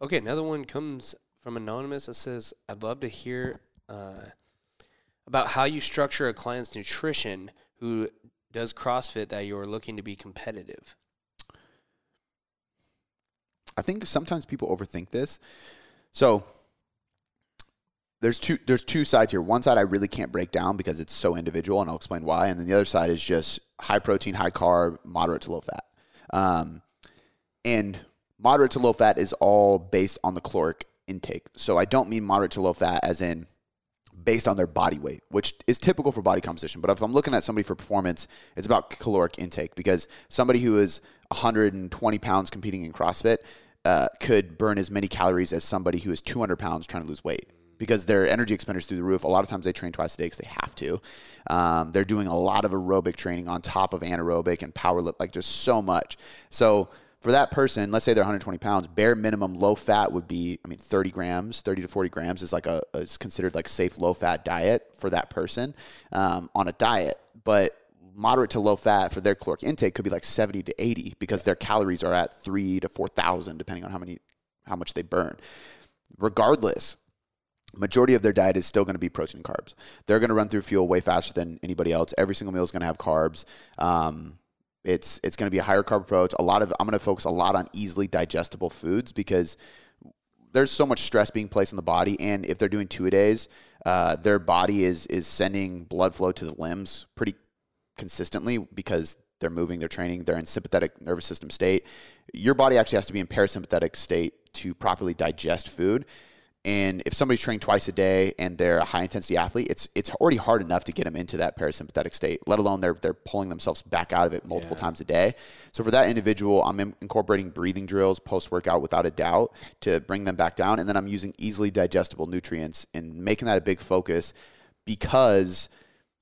Okay, another one comes from anonymous that says, "I'd love to hear uh, about how you structure a client's nutrition who does CrossFit that you're looking to be competitive." I think sometimes people overthink this. So there's two there's two sides here. One side I really can't break down because it's so individual, and I'll explain why. And then the other side is just high protein, high carb, moderate to low fat. Um, and moderate to low fat is all based on the caloric intake. So I don't mean moderate to low fat as in based on their body weight, which is typical for body composition. But if I'm looking at somebody for performance, it's about caloric intake because somebody who is 120 pounds competing in CrossFit uh, could burn as many calories as somebody who is 200 pounds trying to lose weight because their energy expenditures through the roof. A lot of times they train twice a day because they have to. Um, they're doing a lot of aerobic training on top of anaerobic and power lift, like just so much. So for that person, let's say they're 120 pounds, bare minimum low fat would be, I mean, 30 grams, 30 to 40 grams is like a is considered like safe low fat diet for that person um, on a diet. But moderate to low fat for their caloric intake could be like 70 to 80 because their calories are at three to 4,000 depending on how many how much they burn. Regardless, majority of their diet is still going to be protein and carbs. They're going to run through fuel way faster than anybody else. Every single meal is going to have carbs. Um, it's it's going to be a higher carb approach. A lot of I'm going to focus a lot on easily digestible foods because there's so much stress being placed on the body, and if they're doing two a days, uh, their body is is sending blood flow to the limbs pretty consistently because they're moving, they're training, they're in sympathetic nervous system state. Your body actually has to be in parasympathetic state to properly digest food. And if somebody's training twice a day and they're a high intensity athlete, it's it's already hard enough to get them into that parasympathetic state. Let alone they're they're pulling themselves back out of it multiple yeah. times a day. So for that individual, I'm incorporating breathing drills post workout without a doubt to bring them back down, and then I'm using easily digestible nutrients and making that a big focus because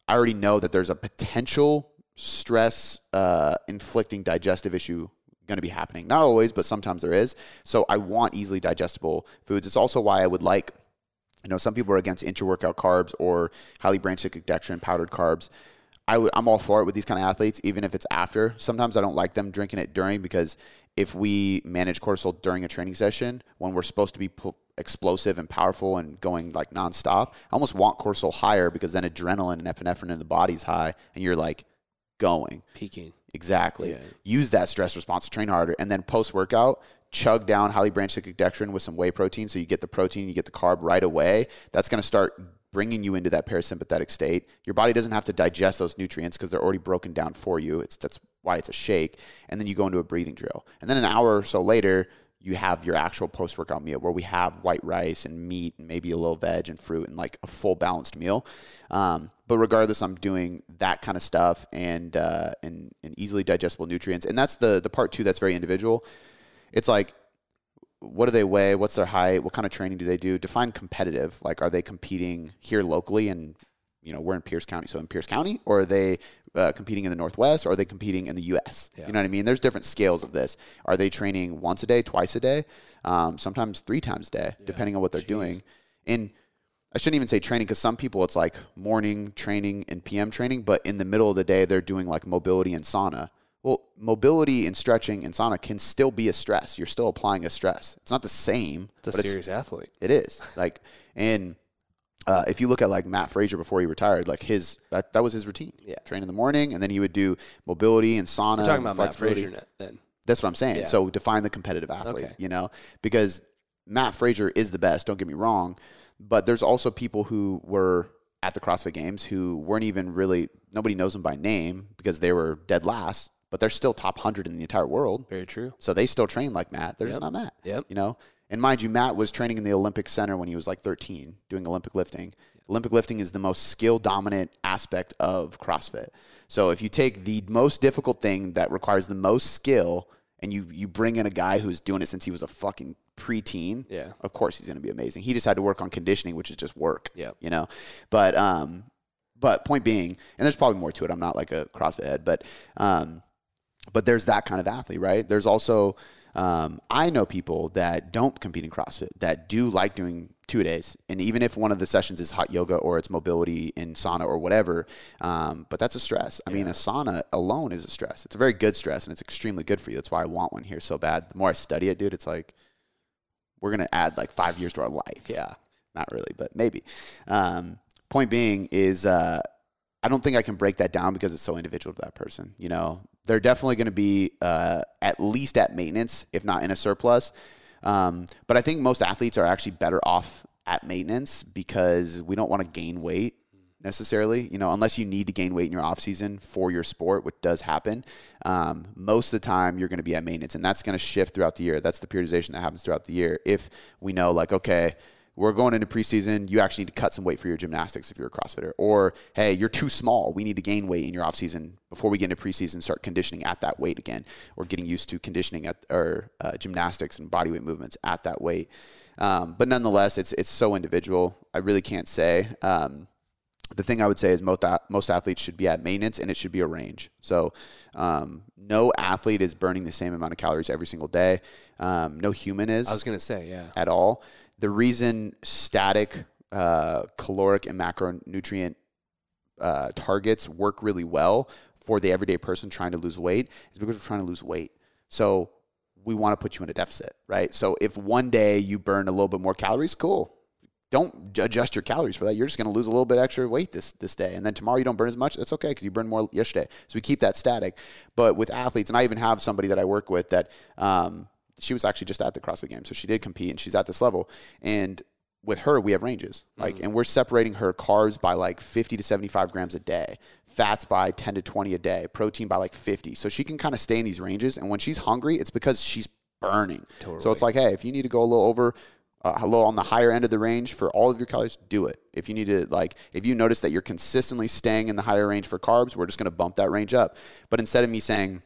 I already know that there's a potential stress uh, inflicting digestive issue going to be happening. Not always, but sometimes there is. So I want easily digestible foods. It's also why I would like, you know, some people are against intra workout carbs or highly branched dextrin, powdered carbs. i w- I'm all for it with these kind of athletes, even if it's after. Sometimes I don't like them drinking it during because if we manage cortisol during a training session when we're supposed to be explosive and powerful and going like nonstop, I almost want cortisol higher because then adrenaline and epinephrine in the body's high and you're like going. Peaking. Exactly. Yeah. Use that stress response to train harder. And then post workout, chug down highly branched cyclic dextrin with some whey protein. So you get the protein, you get the carb right away. That's going to start bringing you into that parasympathetic state. Your body doesn't have to digest those nutrients because they're already broken down for you. It's that's why it's a shake. And then you go into a breathing drill. And then an hour or so later, you have your actual post workout meal where we have white rice and meat and maybe a little veg and fruit and like a full balanced meal. Um, but regardless, I'm doing that kind of stuff and, uh, and and easily digestible nutrients. And that's the the part two that's very individual. It's like what do they weigh? What's their height? What kind of training do they do? Define competitive. Like, are they competing here locally and you know, we're in Pierce County, so in Pierce County, or are they uh, competing in the Northwest, or are they competing in the U.S.? Yeah. You know what I mean? There's different scales of this. Are they training once a day, twice a day, um, sometimes three times a day, yeah. depending on what they're Jeez. doing? And I shouldn't even say training because some people it's like morning training and PM training, but in the middle of the day they're doing like mobility and sauna. Well, mobility and stretching and sauna can still be a stress. You're still applying a stress. It's not the same. It's a serious athlete. It is like and uh, if you look at like Mat Fraser before he retired, like his that, that was his routine. Yeah, train in the morning, and then he would do mobility and sauna. You're talking about Mat Fraser then. That's what I'm saying. Yeah. So define the competitive athlete. Okay. You know, because Mat Fraser is the best. Don't get me wrong, but there's also people who were at the CrossFit Games who weren't even really nobody knows them by name because they were dead last, but they're still top hundred in the entire world. Very true. So they still train like Mat. They're yep. just not Mat. Yep. You know, and mind you, Mat was training in the Olympic Center when he was like 13, doing Olympic lifting. Olympic lifting is the most skill dominant aspect of CrossFit. So if you take the most difficult thing that requires the most skill and you you bring in a guy who's doing it since he was a fucking preteen, yeah, of course he's going to be amazing. He just had to work on conditioning, which is just work. Yeah, you know. But um, but point being, and there's probably more to it. I'm not like a CrossFit head, but um, but there's that kind of athlete, right? There's also um, I know people that don't compete in CrossFit that do like doing two days, and even if one of the sessions is hot yoga or it's mobility in sauna or whatever, um, but that's a stress. I yeah. mean, a sauna alone is a stress. It's a very good stress, and it's extremely good for you. That's why I want one here so bad. The more I study it, dude, it's like we're gonna add like five years to our life. Yeah, not really, but maybe. Um, point being is. Uh, I don't think I can break that down because it's so individual to that person. You know, they're definitely going to be uh, at least at maintenance, if not in a surplus. Um, but I think most athletes are actually better off at maintenance because we don't want to gain weight necessarily. You know, unless you need to gain weight in your off season for your sport, which does happen. Um, most of the time, you're going to be at maintenance, and that's going to shift throughout the year. That's the periodization that happens throughout the year. If we know, like, okay we're going into preseason. You actually need to cut some weight for your gymnastics if you're a CrossFitter. Or, hey, you're too small. We need to gain weight in your offseason before we get into preseason, start conditioning at that weight again, or getting used to conditioning at or uh, gymnastics and bodyweight movements at that weight. Um, but nonetheless, it's it's so individual. I really can't say. Um, the thing I would say is most most athletes should be at maintenance, and it should be a range. So, um, no athlete is burning the same amount of calories every single day. Um, no human is. I was gonna say, yeah. At all. The reason static uh, caloric and macronutrient uh, targets work really well for the everyday person trying to lose weight is because we're trying to lose weight. So we want to put you in a deficit, right? So if one day you burn a little bit more calories, cool. Don't adjust your calories for that. You're just going to lose a little bit extra weight this this day, and then tomorrow you don't burn as much. That's okay because you burned more yesterday. So we keep that static. But with athletes, and I even have somebody that I work with that um, she was actually just at the CrossFit game, so she did compete, and she's at this level. And with her, we have ranges, like, mm and we're separating her carbs by like 50 to 75 grams a day, fats by 10 to 20 a day, protein by like 50. So she can kind of stay in these ranges. And when she's hungry, it's because she's burning. Totally. So it's like, hey, if you need to go a little over, uh, a little on the higher end of the range for all of your calories, do it. If you need to, like, if you notice that you're consistently staying in the higher range for carbs, we're just going to bump that range up. But instead of me saying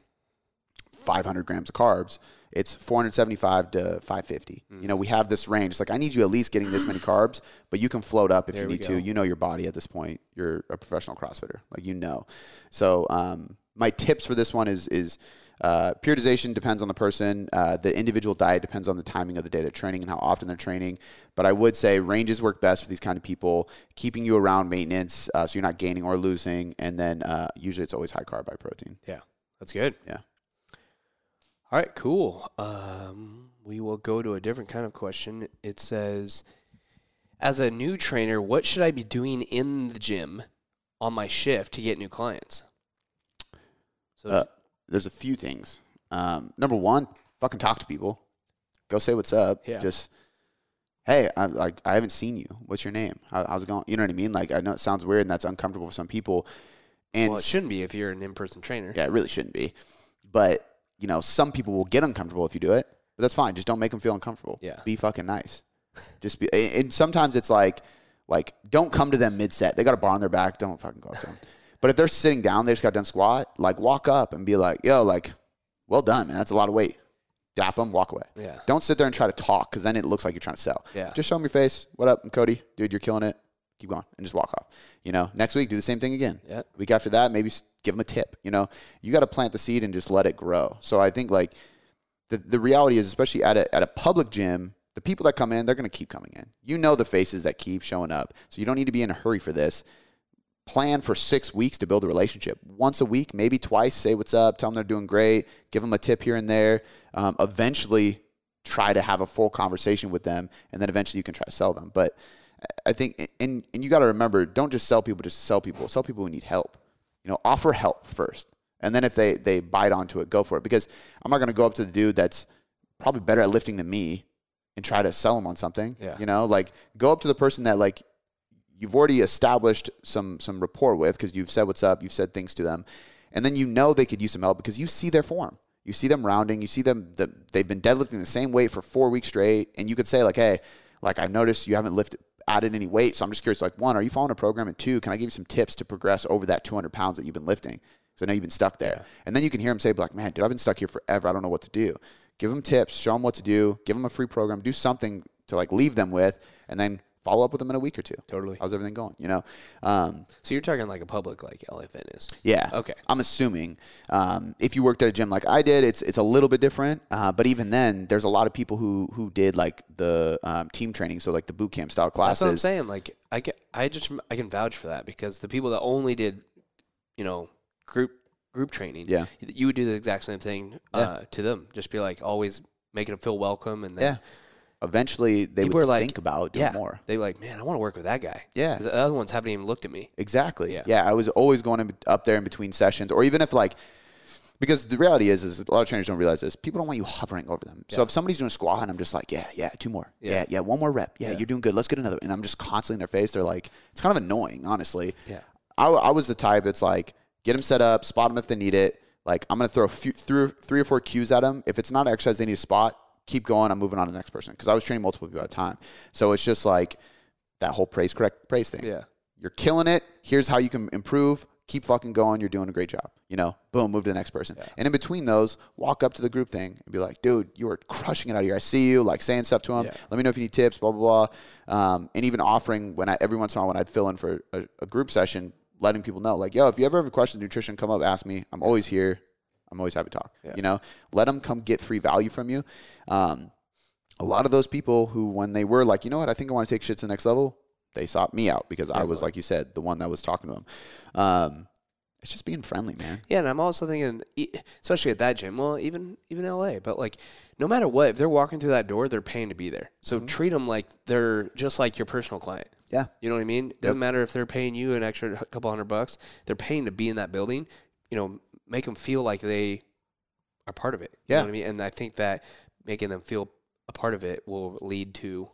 500 grams of carbs, it's 475 to 550. Mm. You know, we have this range. It's like I need you at least getting this many carbs, but you can float up if there you need to. You know your body at this point. You're a professional CrossFitter, like you know. So um, my tips for this one is is uh, periodization depends on the person. Uh, the individual diet depends on the timing of the day they're training and how often they're training. But I would say ranges work best for these kind of people, keeping you around maintenance uh, so you're not gaining or losing. And then uh, usually it's always high carb, high protein. Yeah, that's good. Yeah. All right, cool. Um, we will go to a different kind of question. It says, as a new trainer, what should I be doing in the gym on my shift to get new clients? So uh, there's a few things. Um, number one, fucking talk to people. Go say what's up. Yeah. Just hey, I like I haven't seen you. What's your name? How, how's it going? You know what I mean? Like I know it sounds weird and that's uncomfortable for some people. And well, it shouldn't be if you're an in-person trainer. Yeah, it really shouldn't be. But you know, some people will get uncomfortable if you do it, but that's fine. Just don't make them feel uncomfortable. Yeah. Be fucking nice. Just be, and sometimes it's like, like, don't come to them mid set. They got a bar on their back. Don't fucking go up to them. But if they're sitting down, they just got done squat, like walk up and be like, yo, like, well done, man. That's a lot of weight. Dap them, walk away. Yeah. Don't sit there and try to talk because then it looks like you're trying to sell. Yeah. Just show them your face. What up, I'm Cody? Dude, you're killing it. Keep going and just walk off. You know, next week do the same thing again. Yeah. Week after that, maybe give them a tip. You know, you got to plant the seed and just let it grow. So I think like the the reality is, especially at a at a public gym, the people that come in, they're going to keep coming in. You know the faces that keep showing up, so you don't need to be in a hurry for this. Plan for six weeks to build a relationship. Once a week, maybe twice. Say what's up. Tell them they're doing great. Give them a tip here and there. Um, eventually, try to have a full conversation with them, and then eventually you can try to sell them. But I think, and and you got to remember, don't just sell people just to sell people. Sell people who need help. You know, offer help first. And then if they, they bite onto it, go for it. Because I'm not going to go up to the dude that's probably better at lifting than me and try to sell him on something. Yeah. You know, like go up to the person that like you've already established some some rapport with because you've said what's up, you've said things to them, and then you know they could use some help because you see their form. You see them rounding. You see them. The, they've been deadlifting the same weight for four weeks straight, and you could say like, "Hey, like I noticed you haven't lifted added any weight. So I'm just curious, like, one, are you following a program? And two, can I give you some tips to progress over that 200 pounds that you've been lifting? Because I know you've been stuck there. Yeah. And then you can hear them say, like, man, dude, I've been stuck here forever. I don't know what to do. Give them tips, show them what to do, give them a free program, do something to like leave them with, and then follow up with them in a week or two. Totally. How's everything going? You know. Um, so you're talking like a public like LA Fitness. Yeah. Okay. I'm assuming um, if you worked at a gym like I did, it's it's a little bit different. Uh, but even then, there's a lot of people who who did like the um, team training, so like the boot camp style classes. That's what I'm saying. Like I get, I just I can vouch for that because the people that only did, you know, group group training. Yeah. You would do the exact same thing uh, yeah. to them. Just be like always making them feel welcome and then. Yeah eventually they People would like, think about doing yeah, more. They were like, man, I want to work with that guy. Yeah. The other ones haven't even looked at me. Exactly. Yeah. yeah I was always going in, up there in between sessions, or even if like, because the reality is, is a lot of trainers don't realize this. People don't want you hovering over them. So if somebody's doing a squat and I'm just like, yeah, yeah, two more, yeah, yeah, yeah one more rep, yeah, yeah, you're doing good. Let's get another. And I'm just constantly in their face. They're like, it's kind of annoying, honestly. Yeah. I, I was the type that's like, get them set up, spot them if they need it. Like I'm gonna throw a few, through three or four cues at them. If it's not exercise they need a spot, keep going. I'm moving on to the next person because I was training multiple people at a time. So it's just like that whole praise correct praise thing. Yeah, you're killing it. Here's how you can improve. keep fucking going. You're doing a great job. You know, boom, move to the next person. And in between those, walk up to the group thing and be like, dude, you are crushing it out here. I see you, like saying stuff to them. Yeah. Let me know if you need tips, blah, blah, blah. Um, and even offering when I, every once in a while when I'd fill in for a, a group session, letting people know, like, yo, if you ever have a question on nutrition, come up, ask me. I'm always here. I'm always happy to talk. You know, let them come get free value from you. Um, a lot of those people who, when they were like, you know what, I think I want to take shit to the next level, they sought me out because I was, like you said, the one that was talking to them. Um, it's just being friendly, man. Yeah, and I'm also thinking, especially at that gym, well, even even LA, but like, no matter what, if they're walking through that door, they're paying to be there. So Mm-hmm. treat them like they're just like your personal client. Yeah. You know what I mean? Doesn't matter if they're paying you an extra couple hundred bucks. They're paying to be in that building. You know, make them feel like they are part of it. You Yeah. know what I mean? And I think that making them feel a part of it will lead to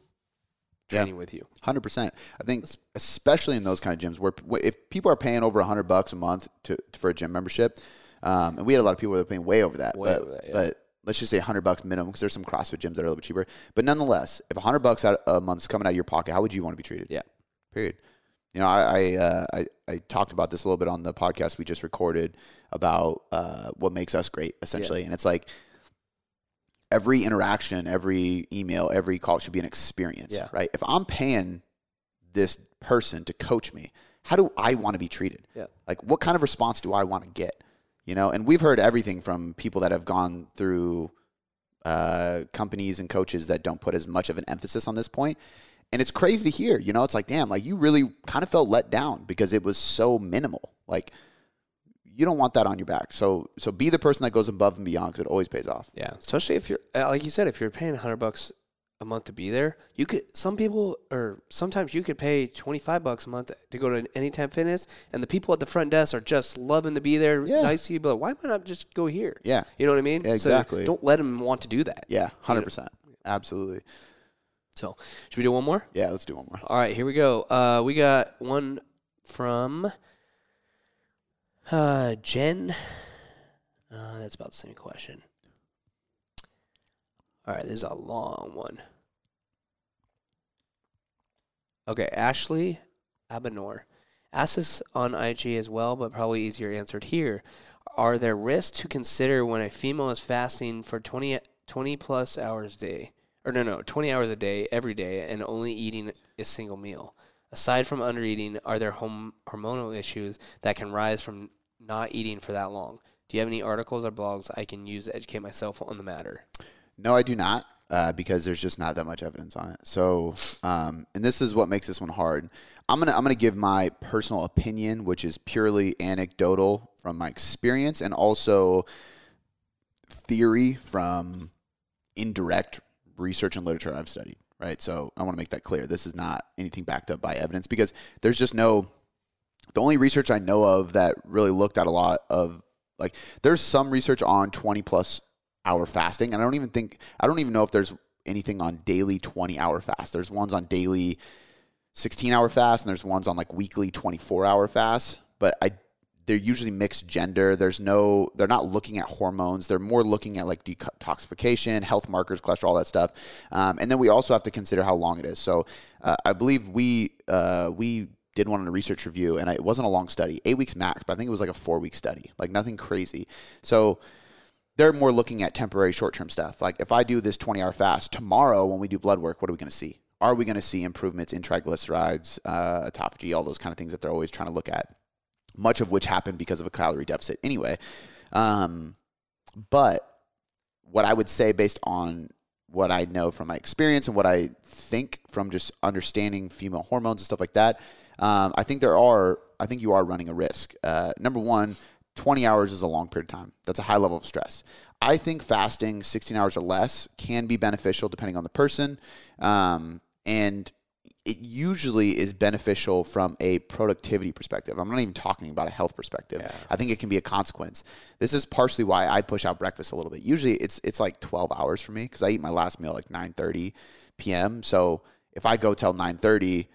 training with you. Hundred percent. I think, especially in those kind of gyms, where if people are paying over hundred bucks a month to for a gym membership, um, and we had a lot of people that were paying way over that, Way but, over that, yeah. but let's just say hundred bucks minimum because there's some CrossFit gyms that are a little bit cheaper. But nonetheless, if hundred bucks a month is coming out of your pocket, how would you want to be treated? Yeah. Period. You know, I I, uh, I I talked about this a little bit on the podcast we just recorded about uh, what makes us great, essentially, and it's like every interaction, every email, every call should be an experience, Yeah. right? If I'm paying this person to coach me, how do I want to be treated? Yeah. Like, what kind of response do I want to get? You know, and we've heard everything from people that have gone through uh, companies and coaches that don't put as much of an emphasis on this point. And it's crazy to hear, you know, it's like, damn, like you really kind of felt let down because it was so minimal. Like, you don't want that on your back. So, so be the person that goes above and beyond because it always pays off. Yeah, especially if you're uh, like you said, if you're paying hundred bucks a month to be there, you could. Some people, or sometimes you could pay twenty five bucks a month to go to Anytime Fitness, and the people at the front desk are just loving to be there, Yeah. nice to you. But why am I not just go here? Yeah. you know what I mean. Yeah, So exactly. don't let them want to do that. Yeah, 100%. Absolutely. So should we do one more? Yeah, let's do one more. All right, here we go. Uh, we got one from uh, Jen. Uh, that's about the same question. All right, this is a long one. Okay, Ashley Abenor. Asked this on IG as well, but probably easier answered here. Are there risks to consider when a female is fasting for 20, 20 plus hours a day? Or no, no, 20 hours a day, every day, and only eating a single meal? Aside from undereating, are there hom- hormonal issues that can rise from not eating for that long? Do you have any articles or blogs I can use to educate myself on the matter? No, I do not, uh, because there's just not that much evidence on it. So, um, and this is what makes this one hard. I'm gonna I'm gonna give my personal opinion, which is purely anecdotal from my experience, and also theory from indirect research and literature I've studied. Right. So I want to make that clear. This is not anything backed up by evidence because there's just no. The only research I know of that really looked at a lot of like there's some research on 20 plus hour fasting and I don't even think I don't even know if there's anything on daily 20 hour fast. There's ones on daily 16 hour fast and there's ones on like weekly 24 hour fast, but I they're usually mixed gender. There's no they're not looking at hormones. They're more looking at like detoxification, health markers, cholesterol, all that stuff. Um, and then we also have to consider how long it is. So uh, I believe we uh, we did one on a research review, and it wasn't a long study, eight weeks max, but I think it was like a four week study, like nothing crazy. So they're more looking at temporary short term stuff. Like if I do this 20 hour fast tomorrow when we do blood work, what are we going to see? Are we going to see improvements in triglycerides, uh, autophagy, all those kind of things that they're always trying to look at? Much of which happened because of a calorie deficit anyway. Um, but what I would say based on what I know from my experience and what I think from just understanding female hormones and stuff like that, um, I think there are, I think you are running a risk. Uh, number one, 20 hours is a long period of time. That's a high level of stress. I think fasting 16 hours or less can be beneficial depending on the person. Um, and it usually is beneficial from a productivity perspective. I'm not even talking about a health perspective. I think it can be a consequence. This is partially why I push out breakfast a little bit. Usually it's it's like 12 hours for me because I eat my last meal like 9:30 p.m. So if I go till 9:30,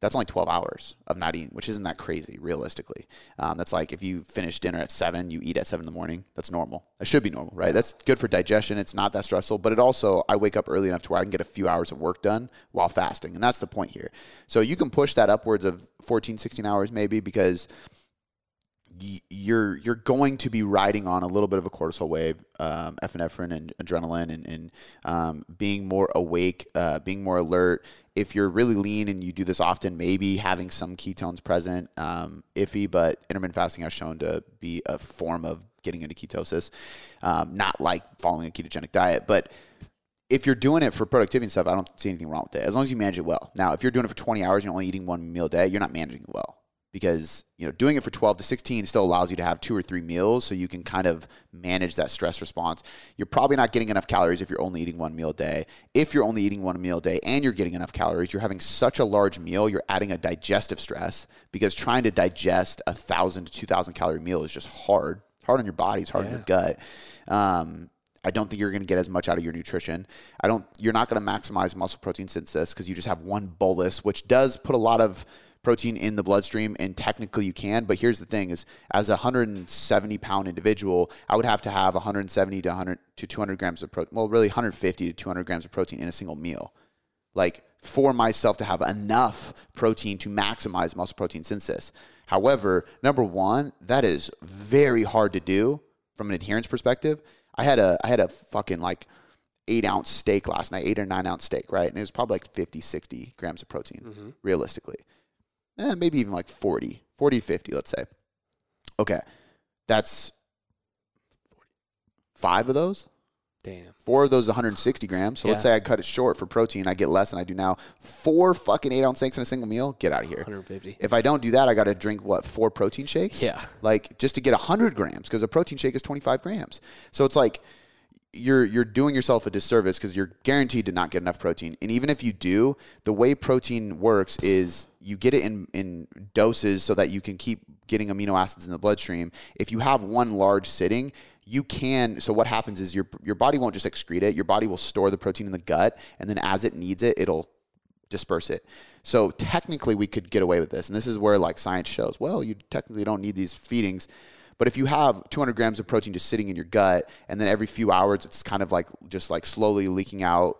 that's only 12 hours of not eating, which isn't that crazy realistically. Um, that's like if you finish dinner at seven, you eat at seven in the morning. That's normal. That should be normal, right? That's good for digestion. It's not that stressful, but it also I wake up early enough to where I can get a few hours of work done while fasting, and that's the point here. So you can push that upwards of 14, 16 hours maybe because you're you're going to be riding on a little bit of a cortisol wave, um, epinephrine and adrenaline, and, and um, being more awake, uh, being more alert. If you're really lean and you do this often, maybe having some ketones present, um, iffy, but intermittent fasting has shown to be a form of getting into ketosis, um, not like following a ketogenic diet, but if you're doing it for productivity and stuff, I don't see anything wrong with it as long as you manage it well. Now, if you're doing it for 20 hours and you're only eating one meal a day, you're not managing it well because you know doing it for 12 to 16 still allows you to have two or three meals so you can kind of manage that stress response you're probably not getting enough calories if you're only eating one meal a day if you're only eating one meal a day and you're getting enough calories you're having such a large meal you're adding a digestive stress because trying to digest a thousand to 2000 calorie meal is just hard it's hard on your body it's hard on your gut um, I don't think you're going to get as much out of your nutrition. I don't. You're not going to maximize muscle protein synthesis because you just have one bolus, which does put a lot of protein in the bloodstream and technically you can but here's the thing is as a 170 pound individual i would have to have 170 to 100 to 200 grams of protein well really 150 to 200 grams of protein in a single meal. Like for myself to have enough protein to maximize muscle protein synthesis. However number one that is very hard to do from an adherence perspective. I had a i had a fucking like eight ounce steak last night eight or nine ounce steak right? And it was probably like 50 60 grams of protein mm-hmm. realistically eh, maybe even like 40, 40 50, let's say. Okay. That's five of those. Damn. Four of those is 160 grams. So let's say I cut it short for protein. I get less than I do now. Four fucking eight ounce steaks in a single meal. Get out of here. 150. If I don't do that, I got to drink what four protein shakes. Yeah. like just to get 100 grams because a protein shake is 25 grams. So it's like you're you're doing yourself a disservice because you're guaranteed to not get enough protein. And even if you do, the way protein works is you get it in in doses so that you can keep getting amino acids in the bloodstream. If you have one large sitting, you can so what happens is your your body won't just excrete it. Your body will store the protein in the gut and then as it needs it, it'll disperse it. So technically we could get away with this. And this is where like science shows, well, you technically don't need these feedings. But if you have 200 grams of protein just sitting in your gut, and then every few hours it's kind of like just like slowly leaking out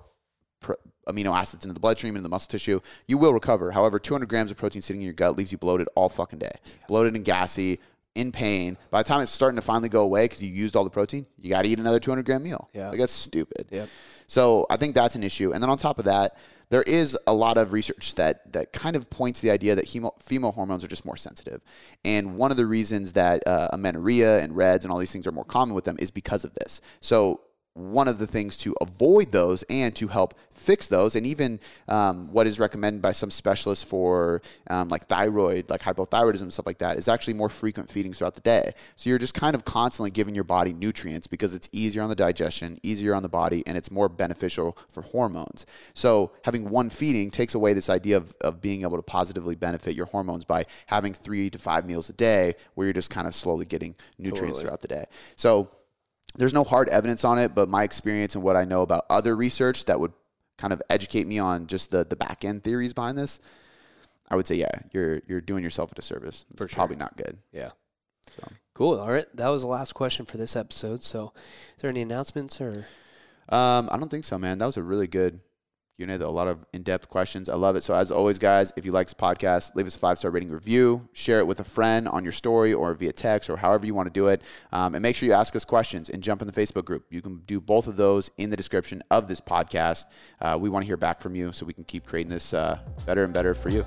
pr- amino acids into the bloodstream and the muscle tissue, you will recover. However, 200 grams of protein sitting in your gut leaves you bloated all fucking day, bloated and gassy, in pain. By the time it's starting to finally go away because you used all the protein, you got to eat another 200 gram meal. Yeah. like that's stupid. Yep. So I think that's an issue. And then on top of that, there is a lot of research that that kind of points to the idea that hemo, female hormones are just more sensitive. And one of the reasons that uh, amenorrhea and REDS and all these things are more common with them is because of this. So one of the things to avoid those and to help fix those, and even um, what is recommended by some specialists for um, like thyroid, like hypothyroidism, stuff like that, is actually more frequent feedings throughout the day. So you're just kind of constantly giving your body nutrients because it's easier on the digestion, easier on the body, and it's more beneficial for hormones. So having one feeding takes away this idea of, of being able to positively benefit your hormones by having three to five meals a day where you're just kind of slowly getting nutrients Totally. throughout the day. So there's no hard evidence on it, but my experience and what I know about other research that would kind of educate me on just the, the back end theories behind this, I would say, yeah, you're you're doing yourself a disservice. It's sure. probably not good. Yeah. So. Cool. All right. That was the last question for this episode. So, is there any announcements or? Um, I don't think so, man. That was a really good Q&A. A lot of in-depth questions. I love it. So as always, guys, if you like this podcast, leave us a five-star rating review. Share it with a friend on your story or via text or however you want to do it. Um, and make sure you ask us questions and jump in the Facebook group. You can do both of those in the description of this podcast. Uh, we want to hear back from you so we can keep creating this uh, better and better for you.